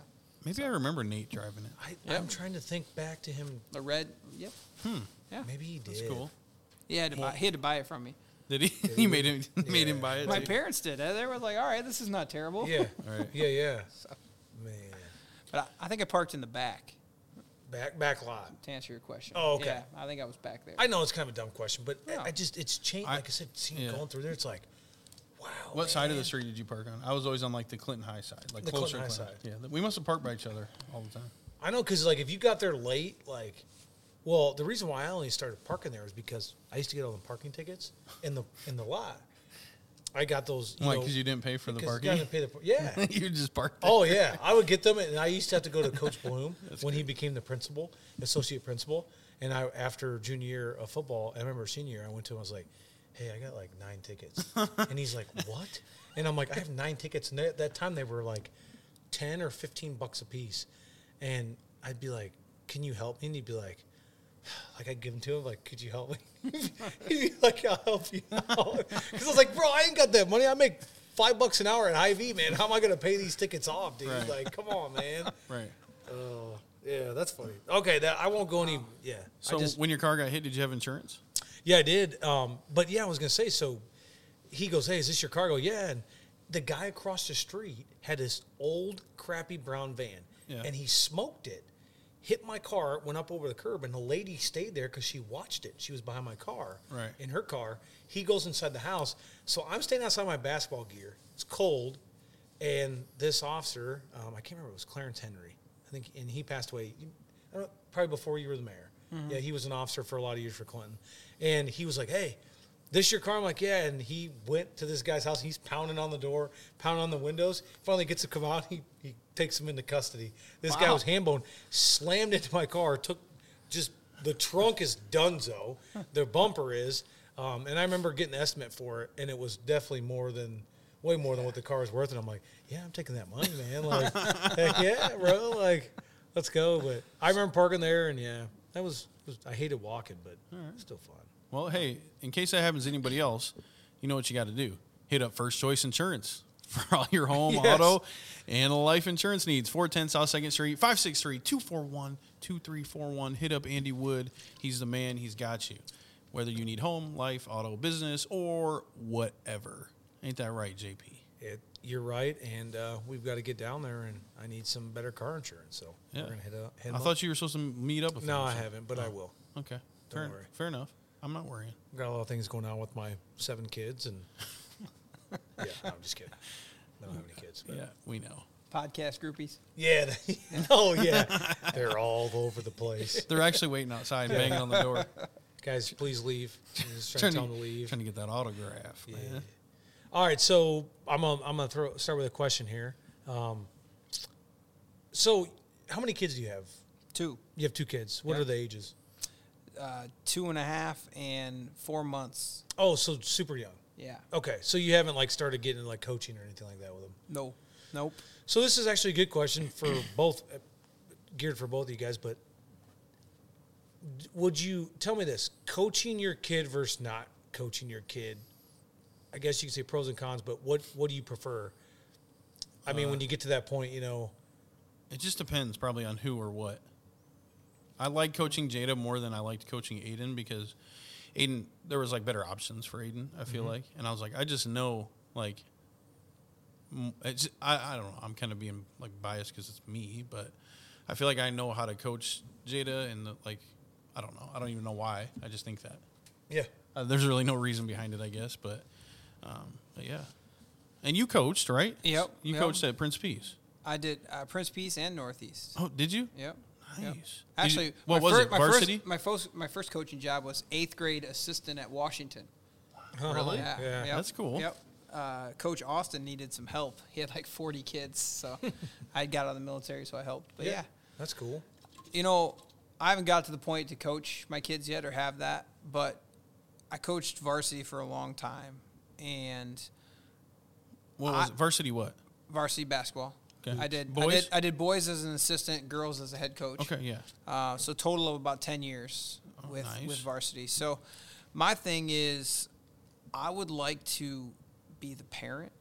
Maybe I remember Nate driving it. I, Yep. I'm trying to think back to him. The red. Yep. Hmm. Yeah. Maybe he did. That's cool. He had to buy. He had to buy it from me. Did he? he made him made him buy it. My too? parents did. Uh, they were like, "All right, this is not terrible." Yeah. Right. Yeah, yeah. Man. But I, I think I parked in the back. Back back lot. To answer your question. Oh, okay. Yeah, I think I was back there. I know it's kind of a dumb question, but No. I just it's changed. I- Like I said, seeing yeah. going through there, it's like, wow. What side of the street did you park on? I was always on like the Clinton High side, like The closer. Clinton to High Clinton. Yeah, we must have parked by each other all the time. I know because like if you got there late, like, well, the reason why I only started parking there is because I used to get all the parking tickets in the in the lot. I got those. You Why? Because you didn't pay for the parking. You pay the yeah. you just parked. There. Oh yeah, I would get them, and I used to have to go to Coach Bloom when he became the principal, associate principal. And I, after junior year of football, I remember senior year, I went to him. And I was like, "Hey, I got like nine tickets," and he's like, "What?" And I'm like, "I have nine tickets." And at that time, they were like ten or fifteen bucks a piece, and I'd be like, "Can you help me?" And he'd be like. Like I'd give them to him, like, could you help me? He'd be like, I'll help you out. Because I was like, bro, I ain't got that money. I make five bucks an hour at Hy-Vee, man. How am I gonna pay these tickets off, dude? Right. Like, come on, man. Right. Oh, yeah, that's funny. Okay, that I won't go any. Yeah, So just, when your car got hit, did you have insurance? yeah, I did. Um, but yeah, I was gonna say. So he goes, "Hey, is this your car?" I go, "Yeah." And the guy across the street had this old, crappy brown van, Yeah. and he smoked it. Hit my car, went up over the curb, and the lady stayed there because she watched it. She was behind my car, Right. in her car. He goes inside the house, so I'm standing outside my basketball gear. It's cold, and this officer, um, I can't remember, it was Clarence Henry, I think, and he passed away. Know, probably before you were the mayor. Yeah, he was an officer for a lot of years for Clinton, and he was like, "Hey, this your car?" I'm like, "Yeah." And he went to this guy's house. He's pounding on the door, pounding on the windows. Finally gets to come out. He he takes him into custody. This guy Wow. was handbone, slammed into my car, took just the trunk is dunzo. the bumper is, um, and I remember getting an estimate for it, and it was definitely more than. Way more than what the car is worth, and I'm like, yeah, I'm taking that money, man. Like, heck yeah, bro. Like, let's go. But I remember parking there, and yeah, that was, was I hated walking, but still fun. Well, hey, in case that happens to anybody else, you know what you got to do. Hit up First Choice Insurance for all your home, Yes. auto, and life insurance needs. 410 South 2nd Street, 563 241 2341. Hit up Andy Wood. He's the man. He's got you. Whether you need home, life, auto, business, or whatever. Ain't that right, JP? It, you're right, and uh, we've got to get down there, and I need some better car insurance. So Yeah. we're gonna hit up. Hit I thought you were supposed to meet up with No, I something. haven't, but I will. Okay. Don't fair, worry. fair enough. I'm not worrying. I've Got a lot of things going on with my seven kids, and yeah, no, I'm just kidding. I don't have any kids. But Yeah, we know. Podcast groupies. yeah, they, oh yeah, they're all over the place. They're actually waiting outside, banging on the door, Guys, please leave. I'm just trying, to tell them to leave. trying to get that autograph. Yeah. man. All right, so I'm gonna, I'm gonna throw start with a question here. Um, so, how many kids do you have? Two. You have two kids. What Yeah. are the ages? Uh, two and a half and four months. Oh, so super young. Yeah. Okay, so you haven't like started getting like coaching or anything like that with them. No. Nope. So this is actually a good question for both, uh, geared for both of you guys. But would you tell me this: coaching your kid versus not coaching your kid? I guess you could say pros and cons, but what what do you prefer? I mean, when you get to that point, you know, It just depends, probably on who or what. I like coaching Jada more than I liked coaching Aiden because Aiden there was like better options for Aiden. I feel like, and I was like, I just know like. It's, I, I don't know. I'm kind of being like biased because it's me, but I feel like I know how to coach Jada, and the, like, I don't know. I don't even know why. I just think that. Yeah. Uh, there's really no reason behind it, I guess, but, um, but yeah. And you coached, right? Yep, You yep. coached at Prince Peace. I did uh, Prince Peace and Northeast. Oh, did you? Yep. Nice. Yep. Did you- Actually, what my was fir- it? My Varsity? First, my first, my first coaching job was eighth grade assistant at Washington. Really? Yeah, Yeah. yep, That's cool. Yep. Uh, Coach Austin needed some help. He had like 40 kids, so I got out of the military, so I helped. But yeah. That's cool. you know, I haven't got to the point to coach my kids yet or have that, but I coached varsity for a long time and What was I- it? Varsity what? varsity basketball. Okay. I did. I Boys? did. I did boys as an assistant, girls as a head coach. Okay, yeah. Uh, so total of about ten years Oh, with nice. with varsity. So my thing is, I would like to be the parent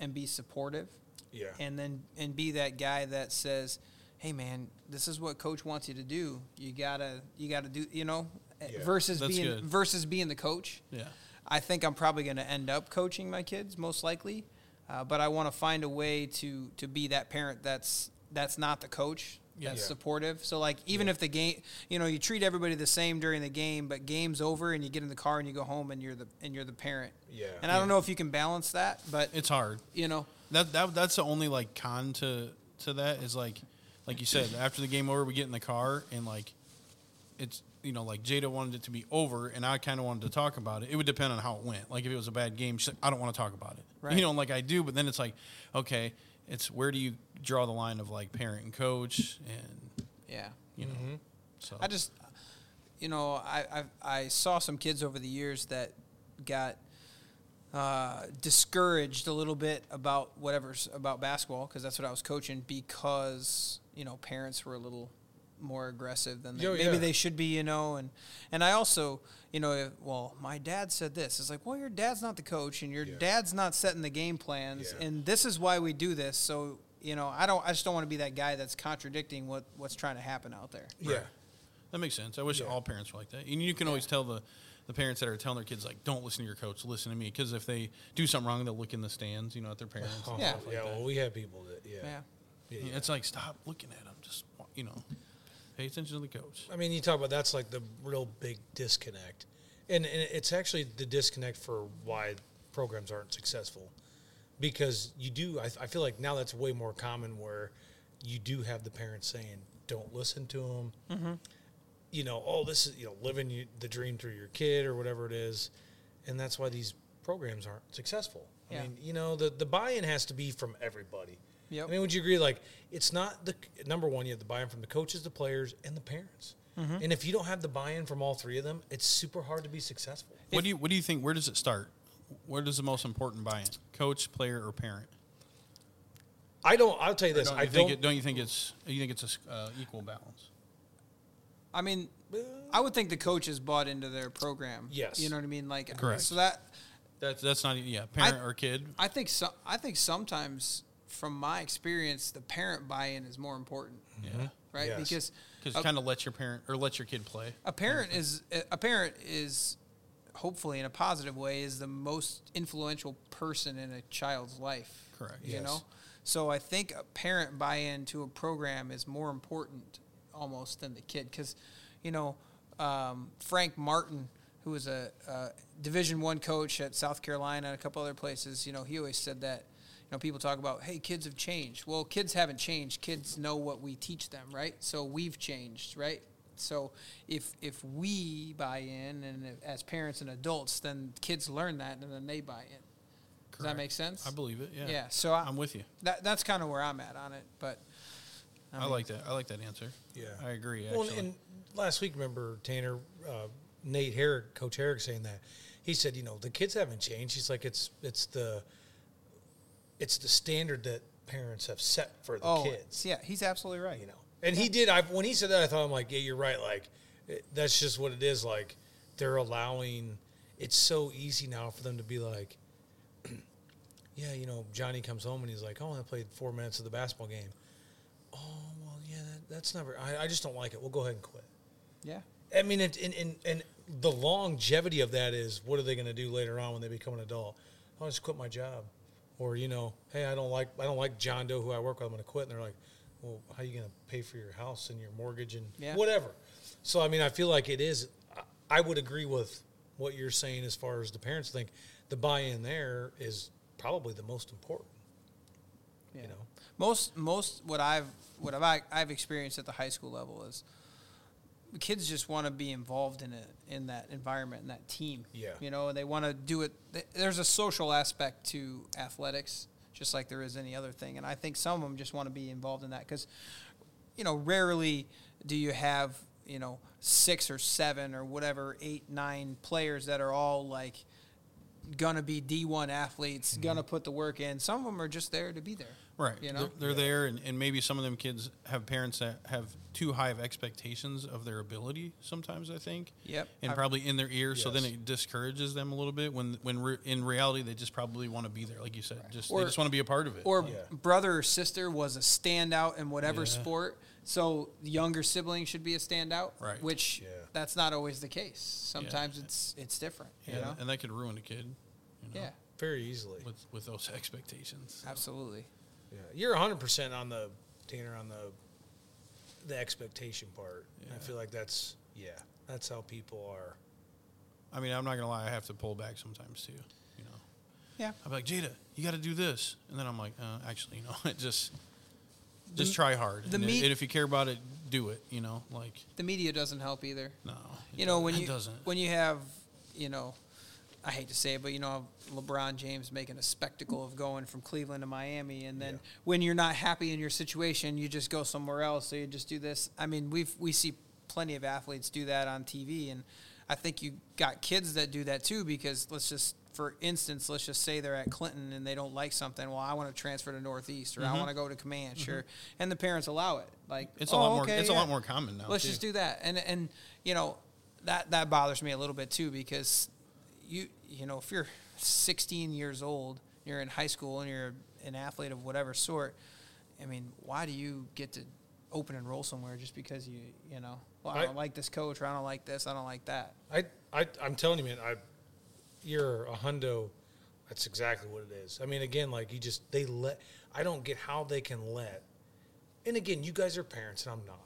and be supportive, Yeah. and then and be that guy that says, "Hey, man, this is what coach wants you to do. You gotta you gotta do you know." Yeah. Versus That's being good. versus being the coach. Yeah. I think I'm probably going to end up coaching my kids most likely, uh, but I want to find a way to to be that parent that's that's not the coach that's Yeah. supportive. So like even if the game, you know, you treat everybody the same during the game, but game's over and you get in the car and you go home and you're the and you're the parent. Yeah. And I don't know if you can balance that, but It's hard. you know, That that that's the only like con to to that is like like you said after the game over we get in the car and like it's you know like Jada wanted it to be over and I kind of wanted to talk about it. It would depend on how it went. Like if it was a bad game, she's like, I don't want to talk about it. Right. You know, like I do, but then it's like okay, it's where do you draw the line of like parent and coach and yeah. you know Mm-hmm. so I just, you know, I, I I saw some kids over the years that got uh, discouraged a little bit about whatever's about basketball because that's what I was coaching because you know parents were a little more aggressive than they, Yo, maybe yeah. they should be, you know, and and I also, you know, if, well, my dad said this. It's like, well, your dad's not the coach, and your Yeah. dad's not setting the game plans, Yeah. and this is why we do this. So, you know, I don't, I just don't want to be that guy that's contradicting what what's trying to happen out there. Yeah. That makes sense. I wish Yeah. all parents were like that. And you can always tell the, the parents that are telling their kids like, "Don't listen to your coach, listen to me." Because if they do something wrong, they'll look in the stands, you know, at their parents. Oh, Yeah. like yeah. that. Well, we have people that, yeah. Yeah. Yeah, Yeah, yeah. It's like stop looking at them. Just you know, pay attention to the coach. I mean, you talk about that's like the real big disconnect, and, and it's actually the disconnect for why programs aren't successful, because you do. I, I feel like now that's way more common where you do have the parents saying, "Don't listen to them." Mm-hmm. You know, oh, this is you know living the dream through your kid or whatever it is, and that's why these programs aren't successful. I Yeah. mean, you know, the the buy-in has to be from everybody. Yep. I mean, would you agree? Like, it's not the number one. You have the buy-in from the coaches, the players, and the parents. Mm-hmm. And if you don't have the buy-in from all three of them, it's super hard to be successful. What do you What do you think? Where does it start? Where does the most important buy-in? Coach, player, or parent? I don't. I'll tell you this. don't I think don't. it, don't you think it's you think it's a s- uh, equal balance? I mean, I would think the coaches bought into their program. Yes. You know what I mean? Like, Correct. So that That's that's not yeah parent or kid. I think so. I think sometimes, from my experience, the parent buy-in is more important, Yeah, right? Yes. Because because kind of let your parent or let your kid play. a parent is a parent is hopefully in a positive way is the most influential person in a child's life. Correct. You Yes. know, so I think a parent buy-in to a program is more important almost than the kid because, you know, um, Frank Martin, who was a, a Division One coach at South Carolina and a couple other places, you know, he always said that. You know, people talk about, hey, kids have changed. Well, kids haven't changed. Kids know what we teach them, right? So we've changed, right? So if if we buy in and if- as parents and adults, then kids learn that and then they buy in. Does that make sense? I believe it. Yeah. Yeah. So I, I'm with you. that that's kind of where I'm at on it, but I, mean, like that. I like that answer. Yeah. I agree. Well, and last week, remember Tanner, uh, Nate Herrick, Coach Herrick, saying that he said, you know, the kids haven't changed. He's like, it's it's the it's the standard that parents have set for the oh kids. yeah, he's absolutely right. you know. And he did. I when he said that, I thought I'm like, yeah, you're right. Like, it, that's just what it is. Like, they're allowing. It's so easy now for them to be like, yeah, you know, Johnny comes home and he's like, oh, I played four minutes of the basketball game. Oh well, yeah, that, that's never. I, I just don't like it. We'll go ahead and quit. Yeah. I mean, and, and and the longevity of that is what are they going to do later on when they become an adult? I'll just quit my job, or you know, hey, I don't like I don't like John Doe who I work with. I'm going to quit, and they're like, well, how are you going to pay for your house and your mortgage and Yeah. whatever? So I mean, I feel like it is. I- would agree with what you're saying as far as the parents think. The buy-in there is probably the most important. Yeah. You know, Most most what I've what I've I've experienced at the high school level is kids just want to be involved in it in that environment in that team. Yeah. You know, and they want to do it. There's a social aspect to athletics, just like there is any other thing, and I think some of them just want to be involved in that because, you know, rarely do you have you know six or seven or whatever eight nine players that are all like gonna be D1 athletes, gonna mm-hmm. put the work in. Some of them are just there to be there. Right. You know? they're, they're there, and, and maybe some of them kids have parents that have too high of expectations of their ability. Sometimes I think. Yep. And I've- probably in their ear, so then it discourages them a little bit. When when re- in reality they just probably want to be there, like you said. Just Or- they just want to be a part of it. or Yeah. brother or sister was a standout in whatever Yeah. sport. So the younger sibling should be a standout, Right. Which Yeah. that's not always the case. Sometimes it's it's different. yeah, You know? and that could ruin a kid. You know, Yeah, very easily. With with those expectations. absolutely. Yeah, you're 100 percent on the Tanner on the the expectation part. I feel like that's yeah, that's how people are. I mean, I'm not gonna lie. I have to pull back sometimes too. You know. Yeah. I'm like Jada, you got to do this, and then I'm like, uh, actually, you know, it just just try hard. the and, meat- and if you care about it, do it. You know, like The media doesn't help either. no, You know when it you doesn't. when you have you know. I hate to say it, but you know LeBron James making a spectacle of going from Cleveland to Miami, and then Yeah. when you're not happy in your situation, you just go somewhere else. So you just do this. I mean, we've we see plenty of athletes do that on TV, and I think you got kids that do that too. Because let's just, for instance, let's just say they're at Clinton and they don't like something. Well, I want to transfer to Northeast, or I mm-hmm. want to go to Camanche, sure, mm-hmm. and the parents allow it. Like it's a "Oh, lot more. okay, it's a lot more common now. Let's too. just do that. And and you know, that that bothers me a little bit too because you you know, if you're 16 years old, you're in high school and you're an athlete of whatever sort, I mean, why do you get to open and roll somewhere just because you, you know, well, I I- don't like this coach or I don't like this, I don't like that. I, I I'm telling you, man, I you're a hundo. That's exactly what it is. I mean, again, like you just they let. I don't get how they can let. And again, you guys are parents, and I'm not.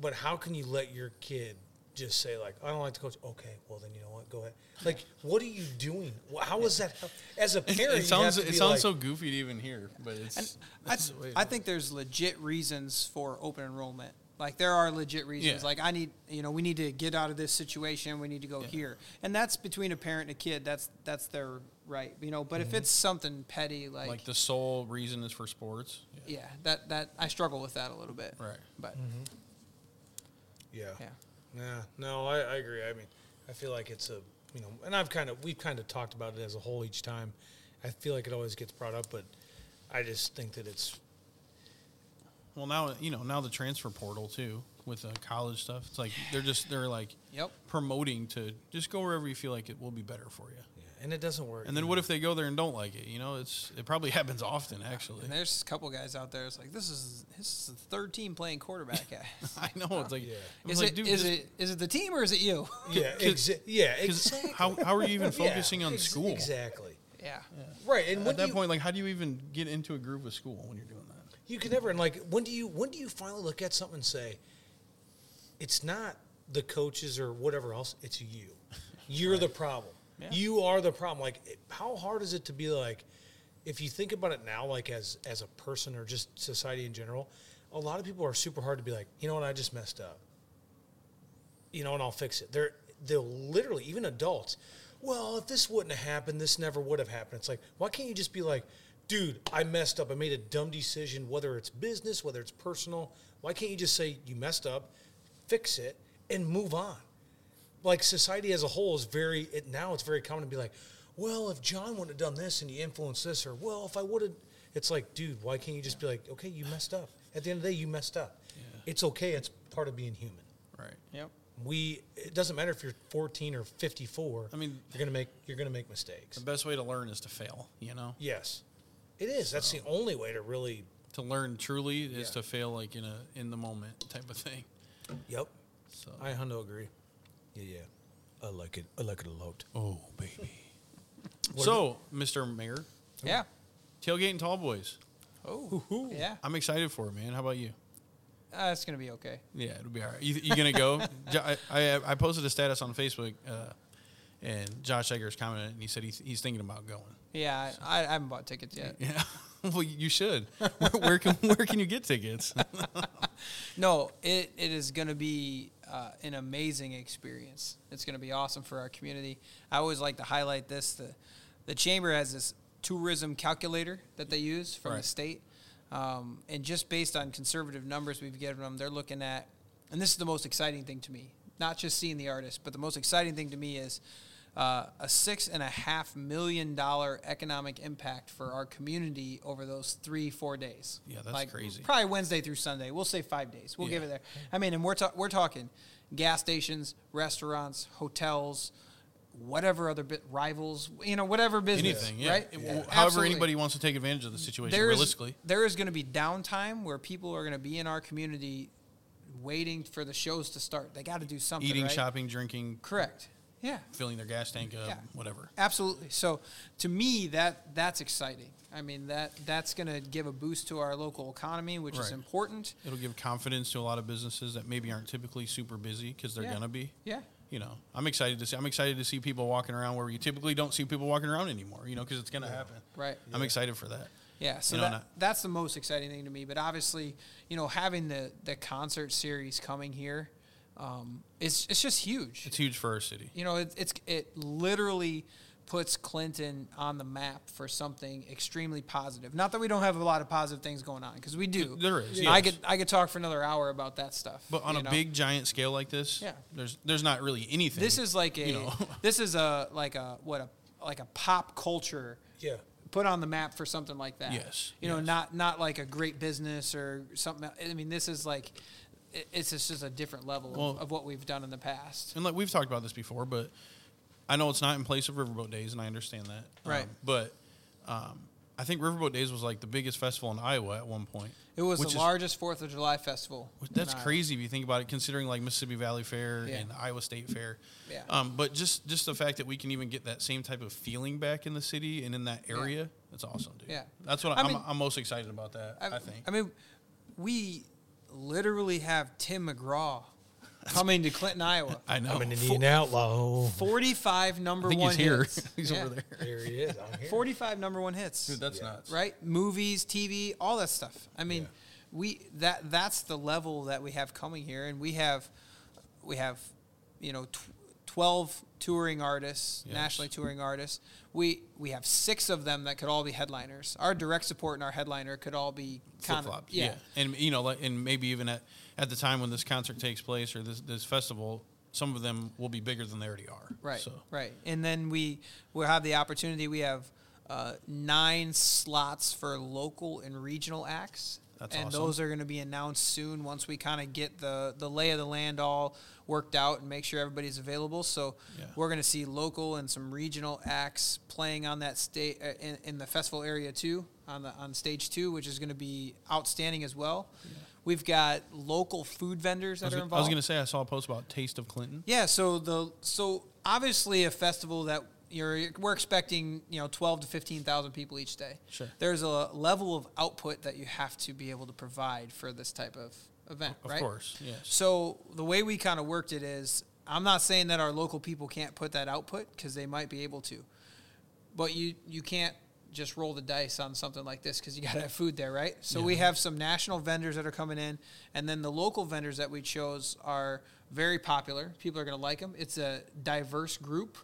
But how can you let your kid just say like, "I don't like the coach"? Okay, well then you know what? Go ahead. Like, what are you doing? Wh- How is that? help- As a parent, it you sounds. It sounds like- so goofy to even hear, but it's. And I, the way it I think there's legit reasons for open enrollment. Like there are legit reasons. Yeah. Like I need, you know, we need to get out of this situation. We need to go Yeah. here, and that's between a parent and a kid. That's that's their right, you know. But Mm-hmm. if it's something petty, like, like the sole reason is for sports. Yeah. yeah, that that I struggle with that a little bit. Right. But yeah. yeah, Yeah, no, I, I agree. I mean, I feel like it's a you know, and I've kind of we've kind of talked about it as a whole each time. I feel like it always gets brought up, but I just think that it's Well, now you know now the transfer portal too with the college stuff. It's like they're just they're like yep. promoting to just go wherever you feel like it will be better for you. Yeah, and it doesn't work. And then what if they go there and don't like it? You know, it's it probably happens often actually. And there's a couple guys out there. It's like this is this is the third team playing quarterback. at. I know it's like Yeah. I was is like, it dude, is just- it is it the team or is it you? yeah, exa- yeah, 'cause exactly. How how are you even Yeah, focusing on ex- school? Exactly. yeah. Right, and when At do that you, point, like, how do you even get into a groove with school when you're doing that? you can never and like when do you when do you finally look at something and say, it's not the coaches or whatever else, it's you. You're the problem. Yeah. You are the problem. Like, how hard is it to be like, if you think about it now, like as as a person or just society in general, a lot of people are super hard to be like, you know what, I just messed up. You know, and I'll fix it. They're they'll literally even adults. Well, if this wouldn't have happened, this never would have happened. It's like, why can't you just be like, dude, I messed up. I made a dumb decision, whether it's business, whether it's personal. Why can't you just say you messed up, fix it, and move on? Like society as a whole is very it now it's very common to be like well if john wouldn't have done this and you influenced this or well if i would have it's like dude why can't you just be like okay you messed up at the end of the day you messed up it's okay it's part of being human Right. Yep. we it doesn't matter if you're 14 or 54 I mean- you're gonna make you're gonna make mistakes The best way to learn is to fail. You know. yes it is that's the only way to really to learn truly is Yeah. to fail like in a in the moment type of thing. Yep. So I hundo agree. Yeah, yeah. I like it. I like it a lot. oh baby. so, Mr. Mayor, Yeah. Tailgate N' Tallboys. Oh. Yeah. I'm excited for it, man. How about you? Uh, it's gonna be okay. Yeah, it'll be all right. You, you gonna go? Jo- I, I I posted a status on Facebook, uh, and Josh Eggers commented, and he said he's, he's thinking about going. Yeah, I, I haven't bought tickets yet. Yeah, well, you should. Where, where can where can you get tickets? No, it, it is going to be uh, an amazing experience. It's going to be awesome for our community. I always like to highlight this. The, the chamber has this tourism calculator that they use from the state. Um, and just based on conservative numbers we've given them, they're looking at, and this is the most exciting thing to me, not just seeing the artist, but the most exciting thing to me is uh, a six and a half million dollar economic impact for our community over those three, four days. Yeah, that's crazy. Probably Wednesday through Sunday. We'll say five days. We'll give it there. I mean, and we're ta- we're talking gas stations, restaurants, hotels, whatever other bit rivals, you know, whatever business, Anything, yeah. right? Yeah. However, Absolutely. anybody wants to take advantage of the situation, There is- realistically. there is going to be downtime where people are going to be in our community waiting for the shows to start. They got to do something. Eating, right? shopping, drinking, Correct. Yeah. filling their gas tank up, Yeah. whatever. Absolutely. So to me, that that's exciting. I mean that that's going to give a boost to our local economy, which is important. It'll give confidence to a lot of businesses that maybe aren't typically super busy because they're Yeah. gonna be. Yeah. You know, I'm excited to see. I'm excited to see people walking around where you typically don't see people walking around anymore. You know, because it's gonna happen. Right. I'm excited for that. Yeah, so You know, that, that's the most exciting thing to me. But obviously, you know, having the the concert series coming here, um, it's it's just huge. It's huge for our city. you know, it, it's it literally puts Clinton on the map for something extremely positive. Not that we don't have a lot of positive things going on, because we do. There is, I could I could talk for another hour about that stuff. But on a know? big giant scale like this, Yeah. there's there's not really anything. this is like a you know. this is a like a what a like a pop culture Yeah. put on the map for something like that. Yes, You know, not not like a great business or something. I mean, this is like it- it's just just a different level Well- of, of what we've done in the past. and like we've talked about this before, but I know it's not in place of Riverboat Days, and I understand that. Right. Um, but um, I think Riverboat Days was like the biggest festival in Iowa at one point. It was the is- largest Fourth of July festival. That's crazy if you think about it, considering like Mississippi Valley Fair Yeah. and Iowa State Fair. Yeah. Um, but just just the fact that we can even get that same type of feeling back in the city and in that area, that's awesome, dude. Yeah. That's what I I am mean- I'm most excited about that. I, think. I mean, we literally have Tim McGraw coming to Clinton, Iowa. I know. I'm an Fo- Indian outlaw. 45 number I think one he's here. hits. he's Yeah. over there. Here he is. I'm here. 45 number one hits. Dude, that's Yeah. nuts. right? Movies, TV, all that stuff. I mean, Yeah. we that that's the level that we have coming here, and we have we have you know tw- twelve touring artists, Yes. nationally touring artists. We we have six of them that could all be headliners. Our direct support and our headliner could all be kind of flops. yeah. And you know, like, and maybe even at, at the time when this concert takes place or this this festival, some of them will be bigger than they already are. Right, So right, and then we will have the opportunity. We have uh, nine slots for local and regional acts, That's and awesome. those are going to be announced soon once we kind of get the the lay of the land all worked out and make sure everybody's available. So Yeah. we're going to see local and some regional acts playing on that state uh, in, in the festival area too, on the on stage two, which is going to be outstanding as well. We've got local food vendors that are gonna- I was going to say I saw a post about Taste of Clinton. Yeah, so the so obviously a festival that you're we're expecting you know twelve to fifteen thousand people each day. Sure. There's a level of output that you have to be able to provide for this type of event, Of right? Of course, yes. So the way we kind of worked it is, I'm not saying that our local people can't put that output because they might be able to, but you you can't just roll the dice on something like this because you got to have food there, right? So we have some national vendors that are coming in, and then the local vendors that we chose are very popular. People are going to like them. It's a diverse group.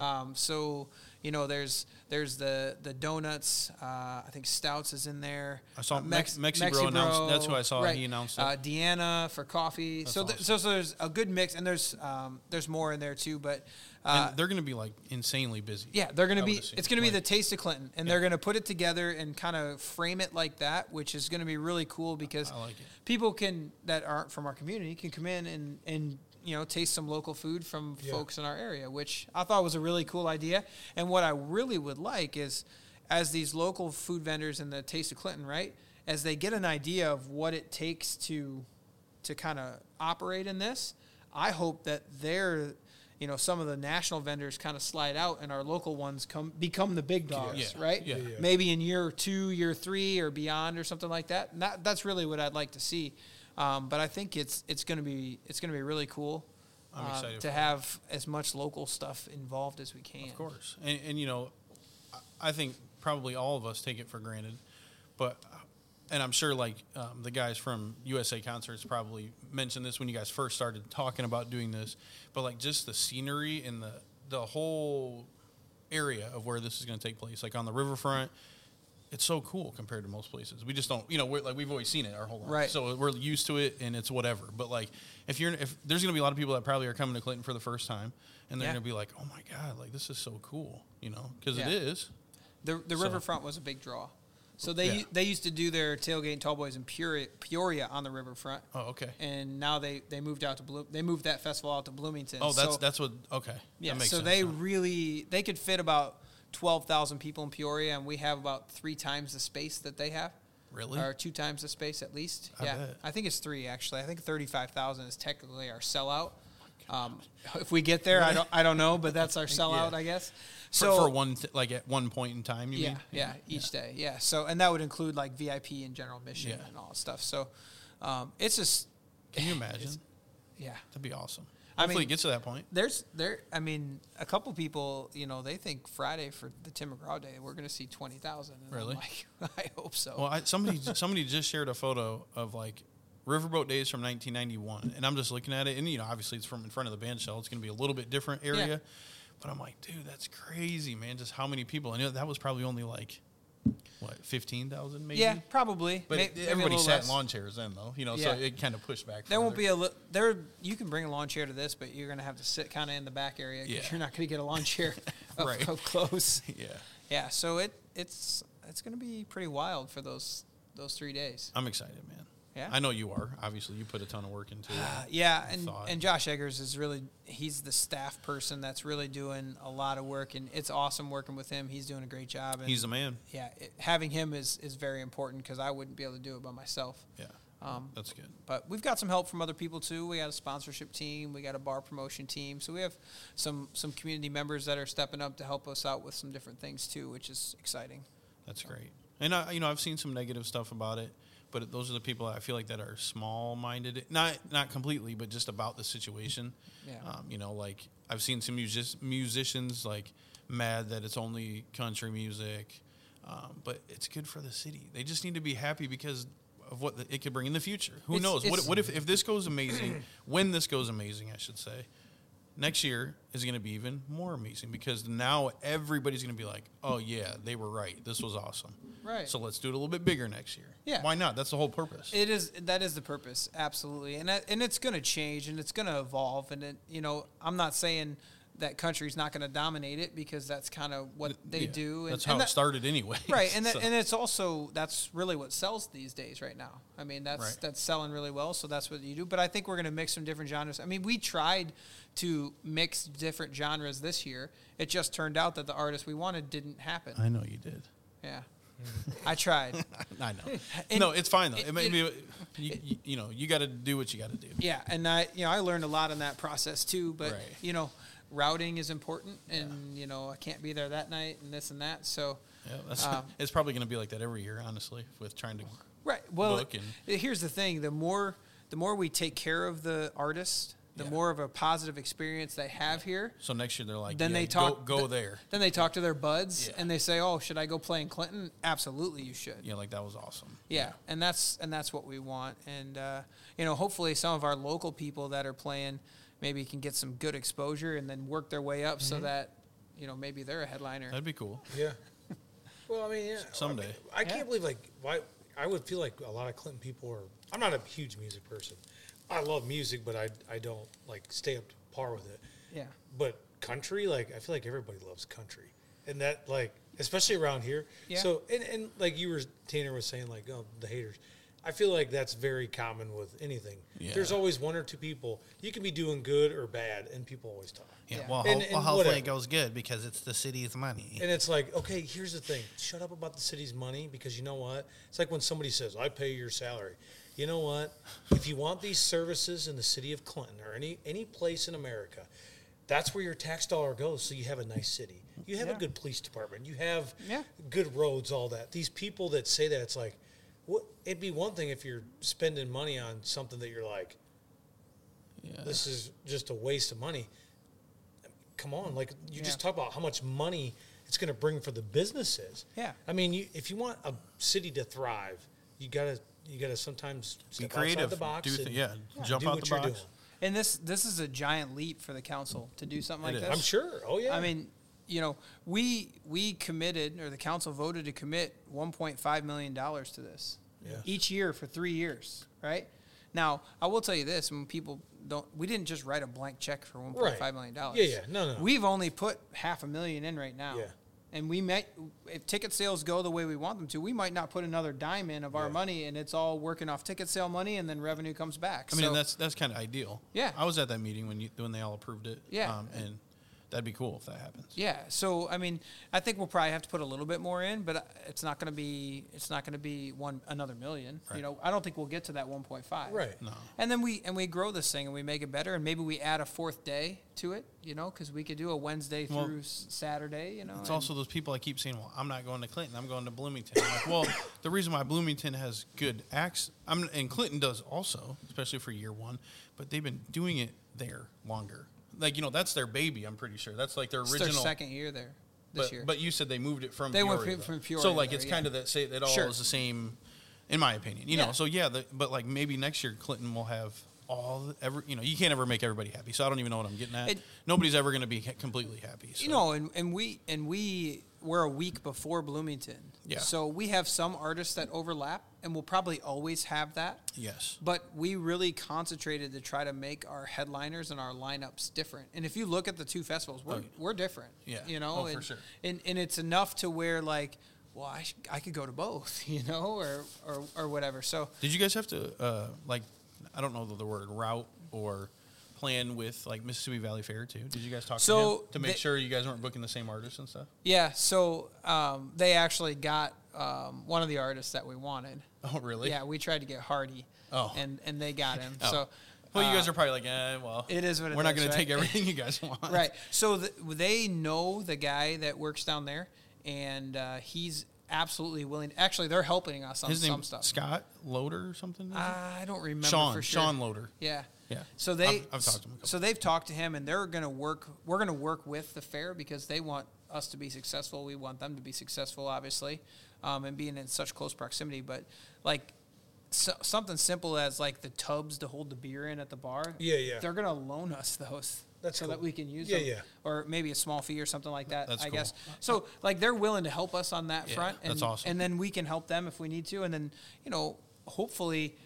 Um, so you know, there's there's the the donuts. Uh, I think Stouts is in there. I saw Uh, Mex- Mexi Bro announced- that's who I saw, Right. he announced it. Uh, Deanna for coffee. That's so, th- so so there's a good mix, and there's um, there's more in there too. But uh, and they're going to be like insanely busy. yeah, they're going to be. It's going to be the taste of Clinton, and they're going to put it together and kind of frame it like that, which is going to be really cool because like people can that aren't from our community can come in and and you know taste some local food from Yeah. folks in our area, which I thought was a really cool idea. And what I really would like is, as these local food vendors in the Taste of Clinton, right? as they get an idea of what it takes to to kind of operate in this, I hope that they're you know some of the national vendors kind of slide out and our local ones come become the big dogs, Yeah. right? Yeah. Yeah. Maybe in year two, year three, or beyond, or something like that. And that that's really what I'd like to see. Um, but I think it's it's going to be it's going to be really cool uh, to have as much local stuff involved as we can. Of course, and, and you know, I- I think probably all of us take it for granted, but and I'm sure like um, the guys from USA Concerts probably mentioned this when you guys first started talking about doing this, but like just the scenery and the the whole area of where this is going to take place, like on the riverfront. It's so cool compared to most places. We just don't, you know, we're, like we've always seen it our whole life, Right. so we're used to it, and it's whatever. But like, if you're, if there's going to be a lot of people that probably are coming to Clinton for the first time, and they're Yeah. going to be like, "Oh my god, like this is so cool," you know, because Yeah. it is. The the So- riverfront was a big draw. So they Yeah. they used to do their Tailgate N' Tallboys in Peoria, Peoria on the riverfront, Oh, okay. and now they, they moved out to Bloom, they moved that festival out to Bloomington. Oh, that's so, that's what. Okay. yeah. So sense they really they could fit about twelve thousand people in Peoria, and we have about three times the space that they have. really. or two times the space at least. I yeah, bet. I think it's three actually. I think thirty-five thousand is technically our sellout. Um, if we get there, I don't, I don't know, but that's our sellout, Yeah. I guess. So for one, th- like at one point in time, you yeah, mean? yeah, each day, yeah. So and that would include like VIP and general admission Yeah. and all that stuff. So um, it's just Can you imagine? yeah. That'd be awesome. I Hopefully, mean- it gets to that point. There's there. I mean, a couple people, you know, they think Friday for the Tim McGraw Day, we're going to see twenty thousand. Really? Like, I hope so. Well, I, somebody somebody just shared a photo of like riverboat days from 1991, and I'm just looking at it, and you know, obviously it's from in front of the band shell. It's going to be a little bit different area, Yeah. but I'm like, dude, that's crazy, man. Just how many people? I know that was probably only like what 15,000 maybe. yeah, probably. But May- maybe everybody sat less. in lawn chairs then, though. You know, Yeah. so it kind of pushed back. There won't be a li- there. You can bring a lawn chair to this, but you're gonna have to sit kind of in the back area because Yeah. you're not gonna get a lawn chair up, Right. up close. yeah. Yeah, so it it's it's gonna be pretty wild for those those three days. I'm excited, man. Yeah. I know you are. Obviously, you put a ton of work into it. Uh, yeah, and, thought. and Josh Eggers is really he's the staff person that's really doing a lot of work, and it's awesome working with him. He's doing a great job. And He's a man. yeah, it, having him is is very important because I wouldn't be able to do it by myself. Yeah, Um, that's good. but we've got some help from other people too. We got a sponsorship team, we got a bar promotion team, so we have some some community members that are stepping up to help us out with some different things too, which is exciting. That's great. And I, you know, I've seen some negative stuff about it, but those are the people I feel like that are small-minded. Not not completely, but just about the situation. Yeah. Um, you know, like I've seen some music- musicians like mad that it's only country music, um, but it's good for the city. They just need to be happy because of what the, it could bring in the future. Who It's- knows? What, what if if this goes amazing? when this goes amazing, I should say. Next year is going to be even more amazing because now everybody's going to be like, "Oh yeah, they were right. This was awesome." Right. So let's do it a little bit bigger next year. Yeah. Why not? That's the whole purpose. It is that is the purpose, absolutely, and that, and it's going to change and it's going to evolve, and it, you know I'm not saying that country's not going to dominate it because that's kind of what they Yeah. do. And, That's how and it that- started anyway. right and that, So- and it's also that's really what sells these days right now i mean that's Right. that's selling really well so that's what you do but i think we're going to mix some different genres i mean we tried to mix different genres this year it just turned out that the artist we wanted didn't happen I know you did. yeah i tried I know. And no, it's fine though. it- It, may it- be, you, you, you know, you got to do what you got to do. yeah and i you know i learned a lot in that process too but Right. you know routing is important and you know i can't be there that night and this and that so Yeah, that's, Um, it's probably going to be like that every year, honestly, with trying to. Right. Well, and- here's the thing: the more the more we take care of the artist, the Yeah. more of a positive experience they have here. So next year they're like, Then yeah, they go- talk. go, th- there. Then they talk to their buds Yeah. and they say, "Oh, should I go play in Clinton?" Absolutely, you should. Yeah, like that was awesome. Yeah, and that's and that's what we want. And uh, you know, hopefully, some of our local people that are playing maybe can get some good exposure and then work their way up Mm-hmm. so that you know maybe they're a headliner. That'd be cool. Yeah. Well, I mean, yeah. Someday. I, mean, I can't Yeah. believe like why I would feel like a lot of Clinton people are. I'm not a huge music person. I love music, but I I don't like stay up to par with it. yeah. But country, like I feel like everybody loves country, and that like especially around here. Yeah. So and, and like you were Tanner was saying like oh the haters. I feel like that's very common with anything. Yeah. There's always one or two people. You can be doing good or bad, and people always talk. Yeah, Yeah. well, And- ho- and well hopefully whatever. it goes good because it's the city's money. And it's like, okay, here's the thing. Shut up about the city's money because you know what? It's like when somebody says, I pay your salary. You know what? If you want these services in the city of Clinton or any any place in America, that's where your tax dollar goes. So you have a nice city. You have a good police department. You have Yeah. good roads, all that. These people that say that, it's like, what? It'd be one thing if you're spending money on something that you're like, Yeah. this is just a waste of money. Come on, like you just talk about how much money it's going to bring for the businesses. Yeah. I mean, you, if you want a city to thrive, you gotta you gotta sometimes Be step creative. outside the box. do th- and yeah, jump do out what the you're box. doing. And this this is a giant leap for the council to do something It like is. this. I'm sure. Oh yeah. I mean, you know, we we committed or the council voted to commit 1.5 million dollars to this Yeah. each year for three years, right? Now, I will tell you this: when people don't, we didn't just write a blank check for 1.5 Right. million dollars. Yeah, yeah. No, no, no. We've only put half a million in right now. Yeah. And we might, if ticket sales go the way we want them to, we might not put another dime in of our Yeah. money, and it's all working off ticket sale money, and then revenue comes back. I mean, that's that's kind of ideal. Yeah. I was at that meeting when you when they all approved it. Yeah. um, and that'd be cool if that happens. Yeah, so I mean, I think we'll probably have to put a little bit more in, but uh, it's not going to be it's not going to be one another million. Right. You know, I don't think we'll get to that 1.5. right. No, And then we and we grow this thing and we make it better, and maybe we add a fourth day to it. You know, because we could do a Wednesday Well, through s- Saturday. You know, it's also those people I keep saying, "Well, I'm not going to Clinton. I'm going to Bloomington." I'm like, well, the reason why Bloomington has good acts, I'm and Clinton does also, especially for year one, but they've been doing it there longer. Like you know, that's their baby. I'm pretty sure that's like their it's original. their second year there this but, year. but you said they moved it from They went Peoria, from- from Peoria So like there, it's yeah. kind of that say that all Sure. is the same, in my opinion. You Yeah. know, so yeah, the, but like maybe next year Clinton will have all the, every you know you can't ever make everybody happy. So I don't even know what I'm getting at. It- Nobody's ever going to be completely happy. So. You know, and, and we and we we're a week before Bloomington. Yeah. So we have some artists that overlap, and we'll probably always have that. yes, But we really concentrated to try to make our headliners and our lineups different. And if you look at the two festivals, we're, Oh, we're different. Yeah. You know, Oh, for and, sure. and, and it's enough to where, like, well, I, sh- I could go to both, you know, or, or, or whatever. So, Did you guys have to uh, like I don't know the, the word route or plan with like Mississippi Valley Fair too? Did you guys talk So to him to make they- sure you guys weren't booking the same artists and stuff? yeah. So um, they actually got um, one of the artists that we wanted. Oh, really? Yeah. We tried to get Hardy. Oh. And, and they got him. Oh. So, Well, you guys uh, are probably like, eh, well, it is what it we're not going right? to take everything you guys want. right. So th they know the guy that works down there, and uh, he's absolutely willing. Actually, they're helping us on His some name stuff. Scott Loader or something. it? I don't remember Sean for sure. Sean Loader. Yeah. Yeah. So they, I've- I've talked to him so they've talked to him, and they're going to work. We're going to work with the fair because they want us to be successful. We want them to be successful, obviously, um, and being in such close proximity. But like so, something simple as like the tubs to hold the beer in at the bar. Yeah, yeah. They're going to loan us those. That's so cool. that we can use Yeah, them. yeah. Or maybe a small fee or something like that. That's I cool. guess. So like they're willing to help us on that Yeah, front, and that's awesome. and then we can help them if we need to, and then you know hopefully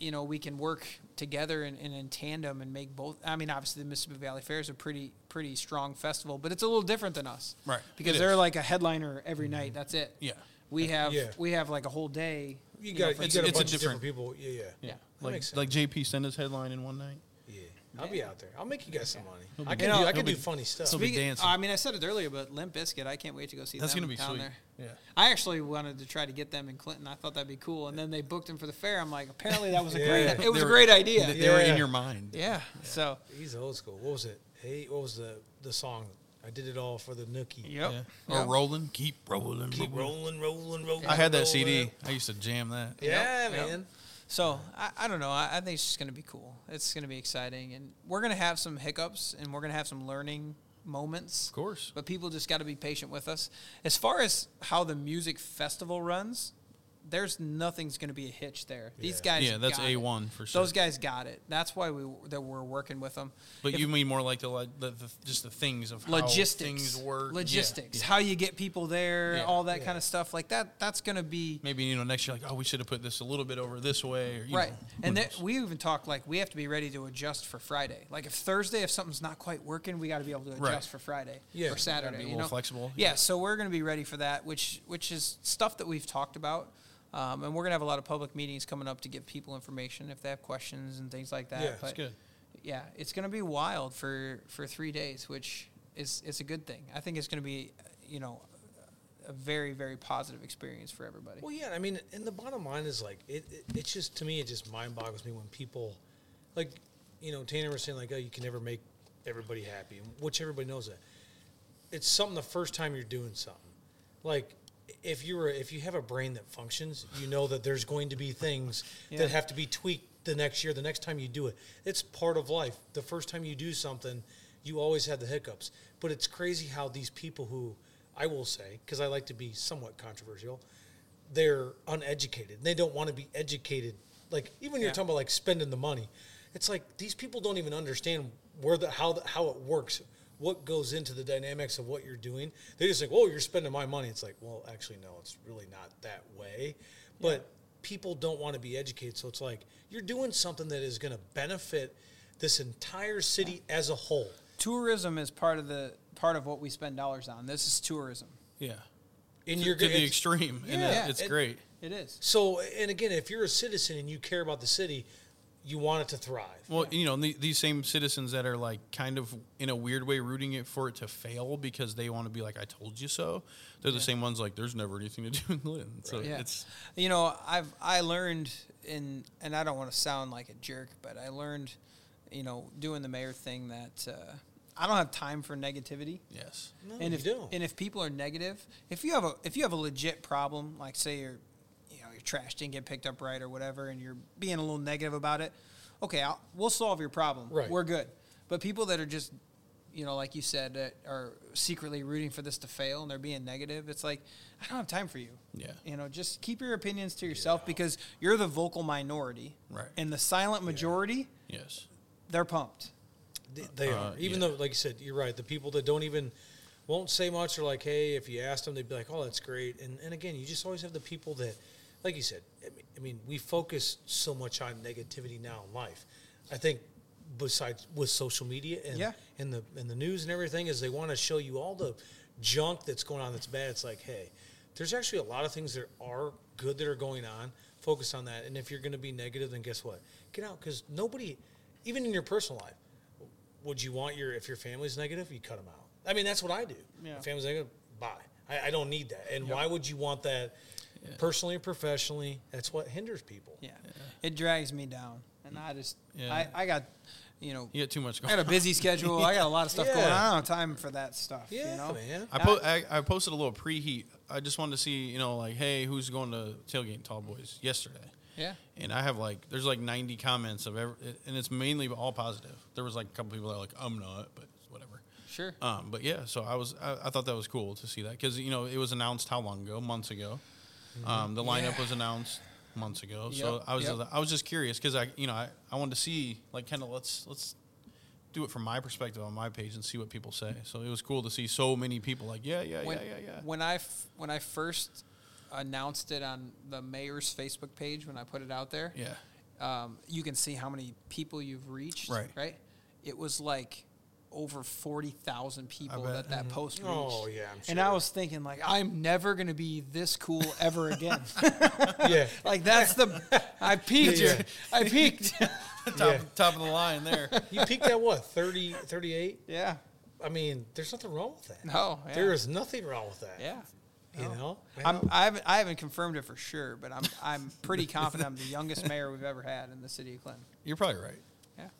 you know, we can work together and, and in tandem and make both. I mean, obviously, the Mississippi Valley Fair is a pretty pretty strong festival, but it's a little different than us, Right. Because It they're is. like a headliner every night. That's it. Yeah. We have Yeah. we have like a whole day. You know, got for you It's- got a it's a bunch of different different- people. Yeah, yeah, Yeah. That Like makes sense. like JP send his headline in one night. yeah. I'll be out there. I'll make you guys some money. I can You know, do I he'll can be- do funny stuff. he'll be Speaking- dancing. I mean, I said it earlier, but Limp Bizkit, I can't wait to go see That's them gonna be down sweet. there. Yeah. I actually wanted to try to get them in Clinton. I thought that'd be cool, and then they booked him for the fair. I'm like, apparently that was a Yeah. great. It was They a were- great idea. They, they were Yeah. in your mind. Yeah. So. He's old school. What was it? Hey, what was the the song? I did it all for the nookie. Yep. Yeah. Or Yep. Oh, rolling, keep rolling, Keep rolling, rolling, rolling. I had that rolling. CD. I used to jam that. Yeah, Yep, yep. man. So I, I don't know. I, I think it's just going to be cool. It's going to be exciting, and we're going to have some hiccups, and we're going to have some learning moments. Of course. But people just got to be patient with us. As far as how the music festival runs, there's nothing's going to be a hitch there. These Yeah. guys, Yeah, that's got it. A1 for sure. Those guys got it. That's why we that we're working with them. But If- you mean more like the, the, the just the things of how logistics, things work. Logistics, yeah. how you get people there, Yeah. all that Yeah. kind of stuff like that. That's going to be Maybe you know next year like oh we should have put this a little bit over this way or you right. know, and knows? that, we even talked like we have to be ready to adjust for Friday. Like if Thursday, if something's not quite working, we got to be able to adjust Right. for Friday Yeah. or Saturday. be a you know? flexible. Yeah, so we're going to be ready for that, which which is stuff that we've talked about. Um, and we're gonna have a lot of public meetings coming up to give people information if they have questions and things like that. Yeah, but That's good. yeah, it's gonna be wild for for three days, which is it's a good thing. I think it's gonna be, you know, a very very positive experience for everybody. Well, yeah, I mean, and the bottom line is like it, it. It's just to me, it just mind boggles me when people, like, you know, Tanner was saying like, oh, you can never make everybody happy, which everybody knows that. It's something the first time you're doing something, like if you're if you have a brain that functions, you know that there's going to be things Yeah. that have to be tweaked the next year, the next time you do it. It's part of life. The first time you do something, you always have the hiccups. But it's crazy how these people who I will say, because I like to be somewhat controversial, they're uneducated. They don't want to be educated. Like even you're talking about like spending the money. It's like these people don't even understand where the how the, how it works, what goes into the dynamics of what you're doing. They just think, "Oh, you're spending my money." It's like, well, actually, no, it's really not that way. But people don't want to be educated, so it's like you're doing something that is going to benefit this entire city as a whole. Tourism is part of the part of what we spend dollars on. This is tourism. Yeah. And To, you're to gonna- the it's- extreme, and Yeah. it, it's And- great. It is. So, and again, if you're a citizen and you care about the city, you want it to thrive. Well, you know, the, these same citizens that are like kind of in a weird way rooting it for it to fail because they want to be like, "I told you so." They're the same ones like, "There's never anything to do in Lynn." So Yeah. it's You know, I've I learned in, and I don't want to sound like a jerk, but I learned, you know, doing the mayor thing that uh, I don't have time for negativity. yes, No, and you if don't. and if people are negative, if you have a if you have a legit problem, like say you know your trash didn't get picked up right or whatever, and you're being a little negative about it, okay, I'll, we'll solve your problem. Right. We're good. But people that are just you know, like you said, that are secretly rooting for this to fail and they're being negative, it's like I don't have time for you. Yeah. You know, just keep your opinions to yourself because you're the vocal minority. Right. And the silent majority, yes, they're pumped. They, they Uh, are. Even yeah. though, like you said, you're right. The people that don't even won't say much are like, hey, if you asked them, they'd be like, oh, that's great. And and again, you just always have the people that, like you said, I mean, I mean, we focus so much on negativity now in life. I think besides with social media and Yeah. and the and the news and everything is they want to show you all the junk that's going on that's bad. It's like, hey, there's actually a lot of things that are good that are going on. Focus on that. And if you're going to be negative, then guess what? Get out because nobody, even in your personal life, would you want your if your family's negative, you cut them out. I mean, that's what I do. Yeah. If family's negative, bye. I, I don't need that. And why would you want that personally and professionally? That's what hinders people. Yeah. It drags me down. And I just, Yeah. I, I got, you know, you get too much. Going. I Going got a busy schedule. I got a lot of stuff going on. I don't have time for that stuff. Yeah, you know? man. I, po- I, I posted a little preheat. I just wanted to see, you know, like, hey, who's going to tailgate Tall Boys yesterday? Yeah. And I have like, there's like 90 comments of every, and it's mainly all positive. There was like a couple people that are like, I'm not, but whatever. Sure. Um, but yeah, so I was, I, I thought that was cool to see that because you know it was announced how long ago? Months ago. Um, the lineup was announced months ago. So I was, yep. I was just curious because I, you know, I, I wanted to see like kind of let's let's do it from my perspective on my page and see what people say. So it was cool to see so many people like, yeah, yeah, when, yeah, yeah, yeah. When I, f- when I first announced it on the mayor's Facebook page, when I put it out there, yeah. um, you can see how many people you've reached. Right. Right. It was like over forty thousand people bet. that that post oh, reached. Oh, yeah, I'm And I was thinking like, I'm never gonna be this cool ever again. yeah. like that's the I peaked. Yeah. I peaked. top, Yeah. top of the line there. You peaked at what, 30, 38? yeah. I mean, there's nothing wrong with that. No. Yeah. There is nothing wrong with that. Yeah. You know? I'm, I haven't I haven't confirmed it for sure, but I'm I'm pretty confident I'm the youngest mayor we've ever had in the city of Clinton. You're probably right.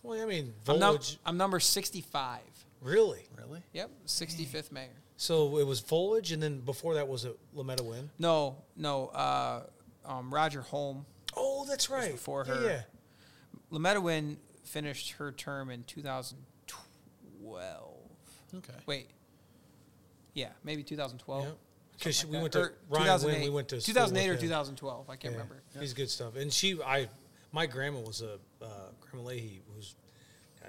Well, I mean, I'm, num- Vulich. I'm number 65. really? Really? Yep, 65th mayor. So it was Vulich, and then before that was a LaMetta Wynn. No, no. Uh, um, Roger Holm, Oh, that's right. before Yeah, her. Yeah. LaMetta Wynn finished her term in 2012. Okay. Wait. Yeah, maybe 2012. Yeah. Because Something we like went to Or Ryan 2008. Wynn. We went to school 2008 or with him. 2012. I can't Yeah, remember. He's good stuff. And she, I, my grandma was a uh, Grandma Leahy, who's, God,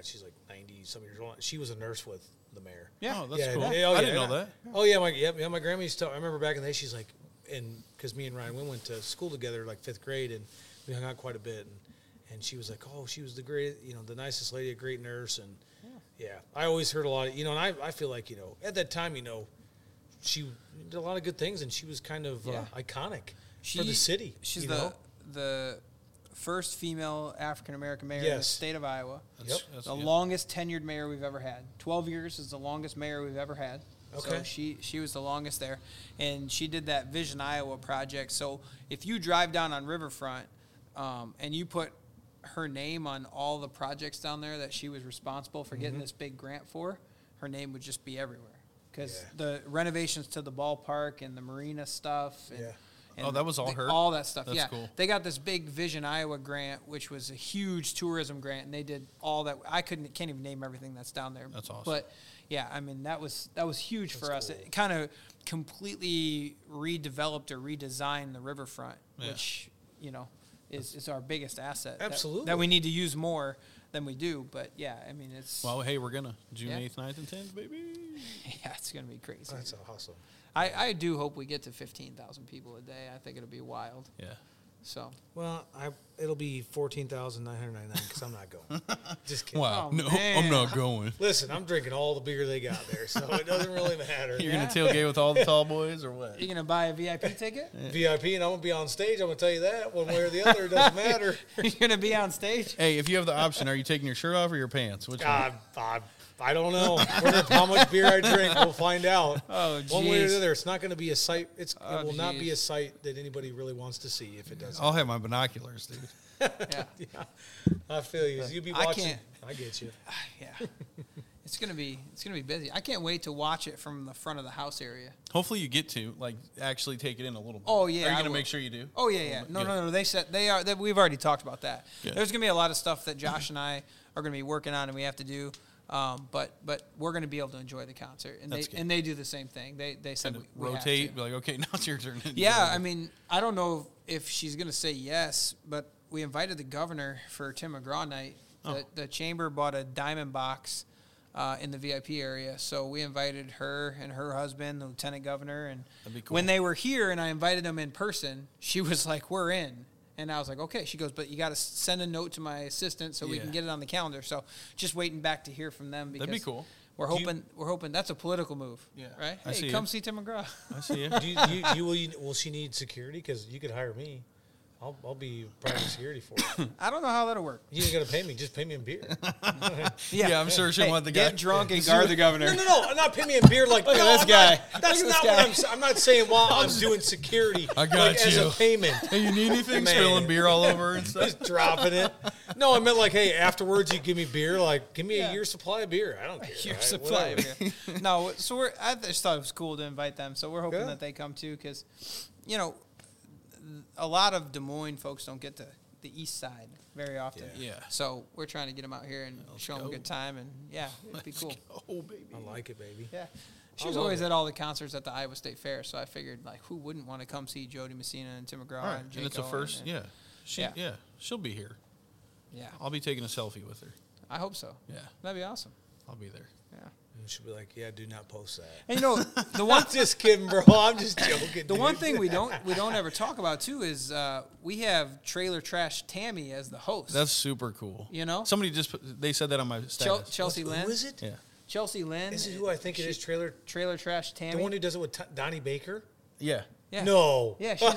she's like ninety some years old. She was a nurse with the mayor. Yeah. Oh, that's yeah, cool. yeah, oh, I yeah, didn't know and I- that. Oh yeah, my yeah, yeah, my grandma used to. I remember back in the day, she's like, and because me and Ryan Wynn went to school together, like fifth grade, and we hung out quite a bit. And and she was like, oh, she was the great, you know, the nicest lady, a great nurse, and yeah, yeah I always heard a lot of, you know, and I I feel like you know at that time, you know, she did a lot of good things, and she was kind of Yeah. uh, iconic. for the city. She's you the know? the first female African American mayor in the Yes. state of Iowa. That's, Yep. that's the good. longest tenured mayor we've ever had. Twelve years is the longest mayor we've ever had. So Okay. she she was the longest there, and she did that Vision Iowa project. So if you drive down on Riverfront, um, and you put her name on all the projects down there that she was responsible for Mm-hmm. getting this big grant for, her name would just be everywhere. Because Yeah. the renovations to the ballpark and the marina stuff, and, Yeah. And Oh, that was all the- her? All that stuff. That's yeah, cool. they got this big Vision Iowa grant, which was a huge tourism grant, and they did all that. I couldn't can't even name everything that's down there. That's awesome. But yeah, I mean that was that was huge for us. cool. It kind of completely redeveloped or redesigned the riverfront, Yeah. which you know is, is our biggest asset. that- Absolutely. that we need to use more than we do. But yeah, I mean it's Well, hey, we're gonna June Yeah. eighth, 9th, and tenth, baby. yeah, it's gonna be crazy. That's awesome. I, I do hope we get to fifteen thousand people a day. I think it'll be wild. Yeah. So Well, I it'll be fourteen thousand nine hundred ninety nine because I'm not going. Just kidding. Wow. Oh, no, man. I'm not going. Listen, I'm drinking all the beer they got there, so it doesn't really matter. You're Yeah. gonna tailgate with all the tall boys or what? You're gonna buy a VIP ticket? VIP, and I'm gonna be on stage. I'm gonna tell you that one way or the other, it doesn't matter. You're gonna be on stage. Hey, if you have the option, are you taking your shirt off or your pants? Which I, one? I, I don't know. How much beer I drink, we'll find out. Oh, One way or jeez. the other, it's not going to be a sight. It's Oh, it will not be a sight that anybody really wants to see if it doesn't. I'll have my binoculars, dude. Yeah, Yeah, I feel you. You be watching. I can't- I get you. yeah. It's gonna be it's gonna be busy. I can't wait to watch it from the front of the house area. Hopefully, you get to like actually take it in a little bit. Oh, yeah, Are you I gonna will. make sure you do? Oh yeah, yeah. No, Good. no, no. They said they are. That we've already talked about that. Good. There's gonna be a lot of stuff that Josh and I are gonna be working on, and we have to do. Um, but but we're gonna be able to enjoy the concert, and That's they good. and they do the same thing. They they said we, we rotate. to. Be like, okay, now it's your turn. Yeah, I mean, I don't know if she's going to say yes, but we invited the governor for Tim McGraw night. The, Oh. the chamber bought a diamond box uh, in the VIP area, so we invited her and her husband, the lieutenant governor, and cool. when they were here and I invited them in person, she was like, "We're in." And I was like, okay. She goes, but you got to send a note to my assistant so we Yeah. can get it on the calendar. So just waiting back to hear from them because That'd be cool. We're Do you- hoping we're hoping that's a political move. Yeah. Right. I hey, see come it. see Tim McGraw. I see you. Do you, do you, you, will, you, will she need security? Because you could hire me. I'll, I'll be private security for her. I don't know how that'll work. You ain't gonna pay me. Just pay me in beer. Yeah, I'm sure she'll Hey, want the guy. get drunk and guard the governor. No, no, no. I'm not paying me in beer. Like Look at no, this I'm guy. Not, that's Look at not this what guy. I'm. s- I'm not saying while I'm doing security. I got like, As you. a payment. Hey, you need anything? Man. Spilling beer all over and stuff. Just dropping it. No, I meant like, hey, afterwards you give me beer. Like, give me Yeah. a year's supply of beer. I don't care. Your right? supply. Whatever. of beer. no, so we're. I just thought it was cool to invite them. So we're hoping Yeah. that they come too, because, you know, a lot of Des Moines folks don't get to the east side very often. Yeah. Yeah. So we're trying to get them out here and Let's show them a good time, and yeah, it'd be cool. Oh, baby. I like it, baby. Yeah. She was always it. at all the concerts at the Iowa State Fair, so I figured like who wouldn't want to come see Jo Dee Messina and Tim McGraw All right, and and it's a first. and- Yeah, she. Yeah. Yeah. she'll be here. yeah. I'll be taking a selfie with her. I hope so. Yeah, That'd be awesome. I'll be there. Yeah. And she'll be like, yeah, do not post that. And you know the one I'm just kidding, bro. I'm just joking. The dude. one thing we don't we don't ever talk about too is uh, we have Trailer Trash Tammy as the host. That's super cool. You know? somebody just put, they said that on my Chel- status. Chelsea Who Lynn. is it? yeah, Chelsea Lynn. This is who I think it is? Trailer, Trailer Trash Tammy. the one who does it with T- Donnie Baker. yeah. yeah. No. Yeah, she's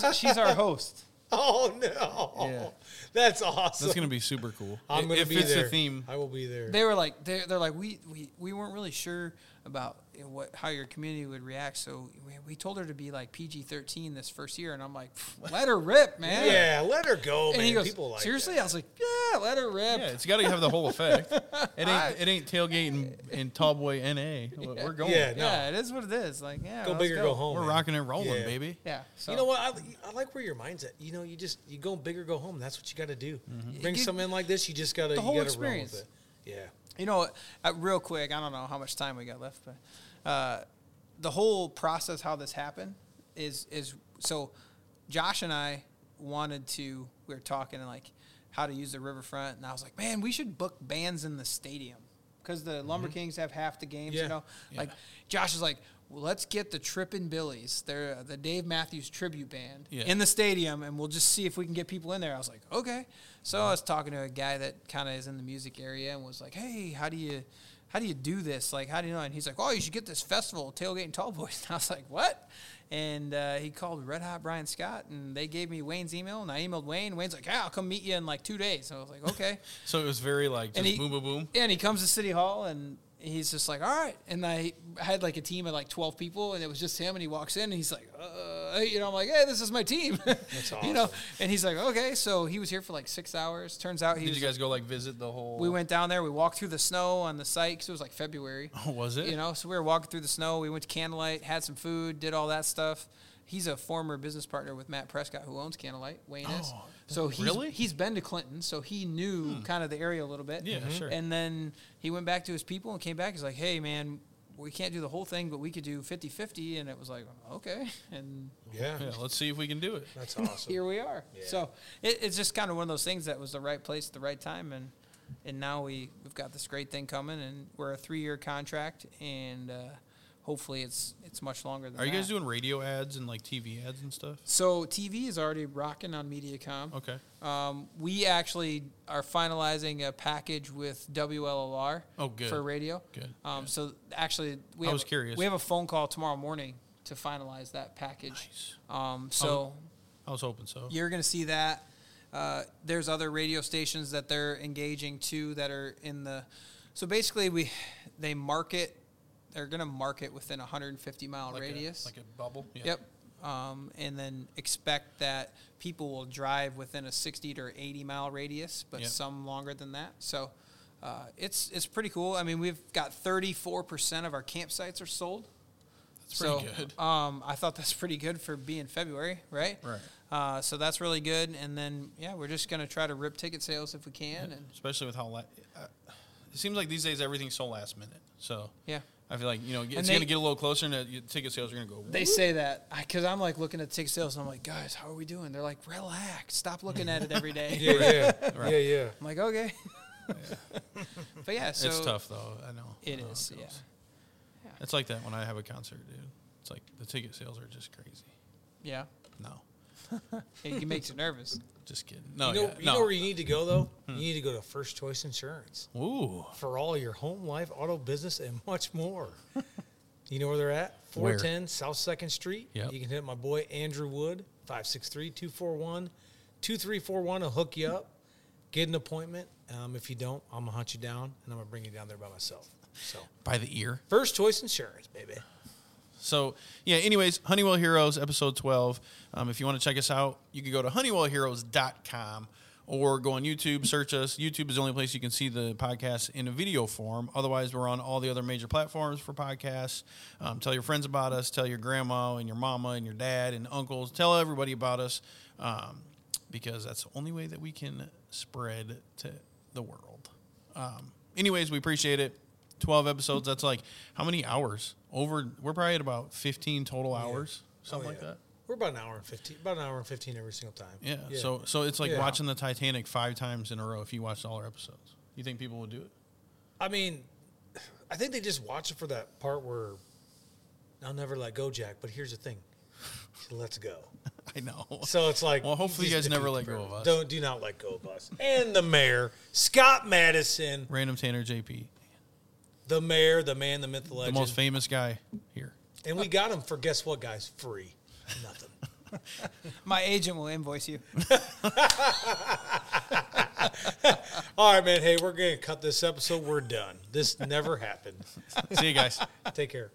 she's she's our host. Oh no. Yeah. That's awesome. That's gonna be super cool. I'm It- gonna it be fits there. the theme. I will be there. They were like they they're like we, we we weren't really sure about you know, what how your community would react, so we, we told her to be like PG thirteen this first year, and I'm like, let her rip, man. yeah, let her go, And man. he goes, People like seriously? that. I was like, yeah, let her rip. Yeah, it's got to have the whole effect. It ain't it ain't tailgating in Tallboy NA. We're- We're going. Yeah, no. Yeah, it is what it is. Like, yeah, Go big or go home. We're man. rocking and rolling, Yeah. baby. Yeah. So. You know what? I, I like where your mind's at. You know, you just you go big or go home. That's what you got to do. Bring Get- something in like this. You just got to the you whole got to experience. Run with it. Yeah. You know, uh, real quick, I don't know how much time we got left, but uh, the whole process, how this happened, is is so. Josh and I wanted to. We were talking like how to use the riverfront, and I was like, man, we should book bands in the stadium because the Lumber Kings have half the games. Yeah. You know, like Josh is like. Well, let's get the Trippin' Billies. They're uh, the Dave Matthews tribute band Yeah. in the stadium, and we'll just see if we can get people in there. I was like, okay. So I was talking to a guy that kind of is in the music area and was like, hey, how do you, how do you do this? Like, how do you know? And he's like, oh, you should get this festival, Tailgate N' Tallboys. And I was like, what? and uh, he called Red Hot Brian Scott, and they gave me Wayne's email, and I emailed Wayne. Wayne's like, "Yeah, I'll come meet you in like two days." So I was like, "Okay." So it was very like just And he- boom, boom, boom. and he comes to City Hall, and he's just like, "All right." And I had like a team of like twelve people, and it was just him. And he walks in, and he's like, uh, "You know," I'm like, "Hey, this is my team." That's awesome. You know, and he's like, "Okay." So he was here for like six hours. Turns out he Did was you guys go like visit the whole? we went down there. We walked through the snow on the site because it was like February. Oh, was it? You know, so we were walking through the snow. We went to Candlelight, had some food, did all that stuff. He's a former business partner with Matt Prescott, who owns Candlelight. Wayne is. So he's really? he's been to Clinton, so he knew kind of the area a little bit. Yeah, sure. And then he went back to his people and came back. He's like, "Hey, man, we can't do the whole thing, but we could do 50-50. And it was like, "Okay." And Yeah, Yeah, let's see if we can do it. that's awesome. here we are. Yeah. So it, it's just kind of one of those things that was the right place at the right time, and and now we we've got this great thing coming, and we're a three year contract, and uh, hopefully it's it's much longer than. That. Are you guys doing radio ads and like TV ads and stuff? So TV is already rocking on MediaCom. Okay. Um, we actually are finalizing a package with WLLR Oh, good. for radio. Good. Um, so actually, we I have was curious. We have a phone call tomorrow morning to finalize that package. Nice. Um, so. I was hoping so. You're going to see that. Uh, there's other radio stations that they're engaging too that are in the. So basically, we they market. They're going to market within a 150 mile Like a- radius. like a bubble. Yeah. Yep. Um, and then expect that people will drive within a 60 to 80 mile radius, but Yep. some longer than that. So uh, it's it's pretty cool. I mean, we've got 34 percent of our campsites are sold. That's pretty so, good. Um, I thought that's pretty good for being February, right? Right. Uh, so that's really good. And then yeah, we're just gonna try to rip ticket sales if we can. And Especially with how la- uh, it seems like these days everything's so last minute. So yeah, I feel like you know it's they- going to get a little closer, and the ticket sales are going to go. they say that because I'm like looking at ticket sales and I'm like, guys, how are we doing? They're like, relax, stop looking at it every day. Yeah, yeah, Right. yeah, yeah. I'm like, okay. but yeah, so it's tough though. I know. It I know is, yeah. goes. It's like that when I have a concert, dude. It's like the ticket sales are just crazy. Yeah, No, it makes you nervous. just kidding. No, you know, yeah, you no. know where you need to go though. You need to go to First Choice Insurance Ooh, for all your home, life, auto, business, and much more. you know where they're at? Where? 410 South Second Street. Yep. You can hit my boy Andrew Wood 563-241-2341. I'll hook you up. Get an appointment. Um, if you don't, I'm gonna hunt you down and I'm gonna bring you down there by myself. So by the ear. First Choice Insurance, baby. So yeah. Anyways, Honeywell Heroes episode twelve. Um, if you want to check us out, you can go to honeywellheroes.com or go on YouTube, search us. YouTube is the only place you can see the podcast in a video form. Otherwise, we're on all the other major platforms for podcasts. Um, tell your friends about us. Tell your grandma and your mama and your dad and uncles. Tell everybody about us um, because that's the only way that we can spread to the world. Um, anyways, we appreciate it. 12 episodes. That's like how many hours? Over, we're probably at about 15 total hours, oh, something Oh, like that. We're about an hour and fifteen. About an hour and fifteen every single time. Yeah. So, so it's like Yeah. watching the Titanic five times in a row if you watched all our episodes. You think people would do it? I mean, I think they just watch it for that part where I'll never let go, Jack. But here's the thing, let's go. I know. So it's like, Well, hopefully you guys never let go of us. Don't do not let go of us. And the mayor, Scott Maddasion, Random Tanner JP, the mayor, the man, the myth, the legend, the most famous guy here. and we got him for guess what, guys? Free, nothing. My agent will invoice you. All right, man. Hey, we're gonna cut this episode. We're done. This never happened. See you guys. Take care.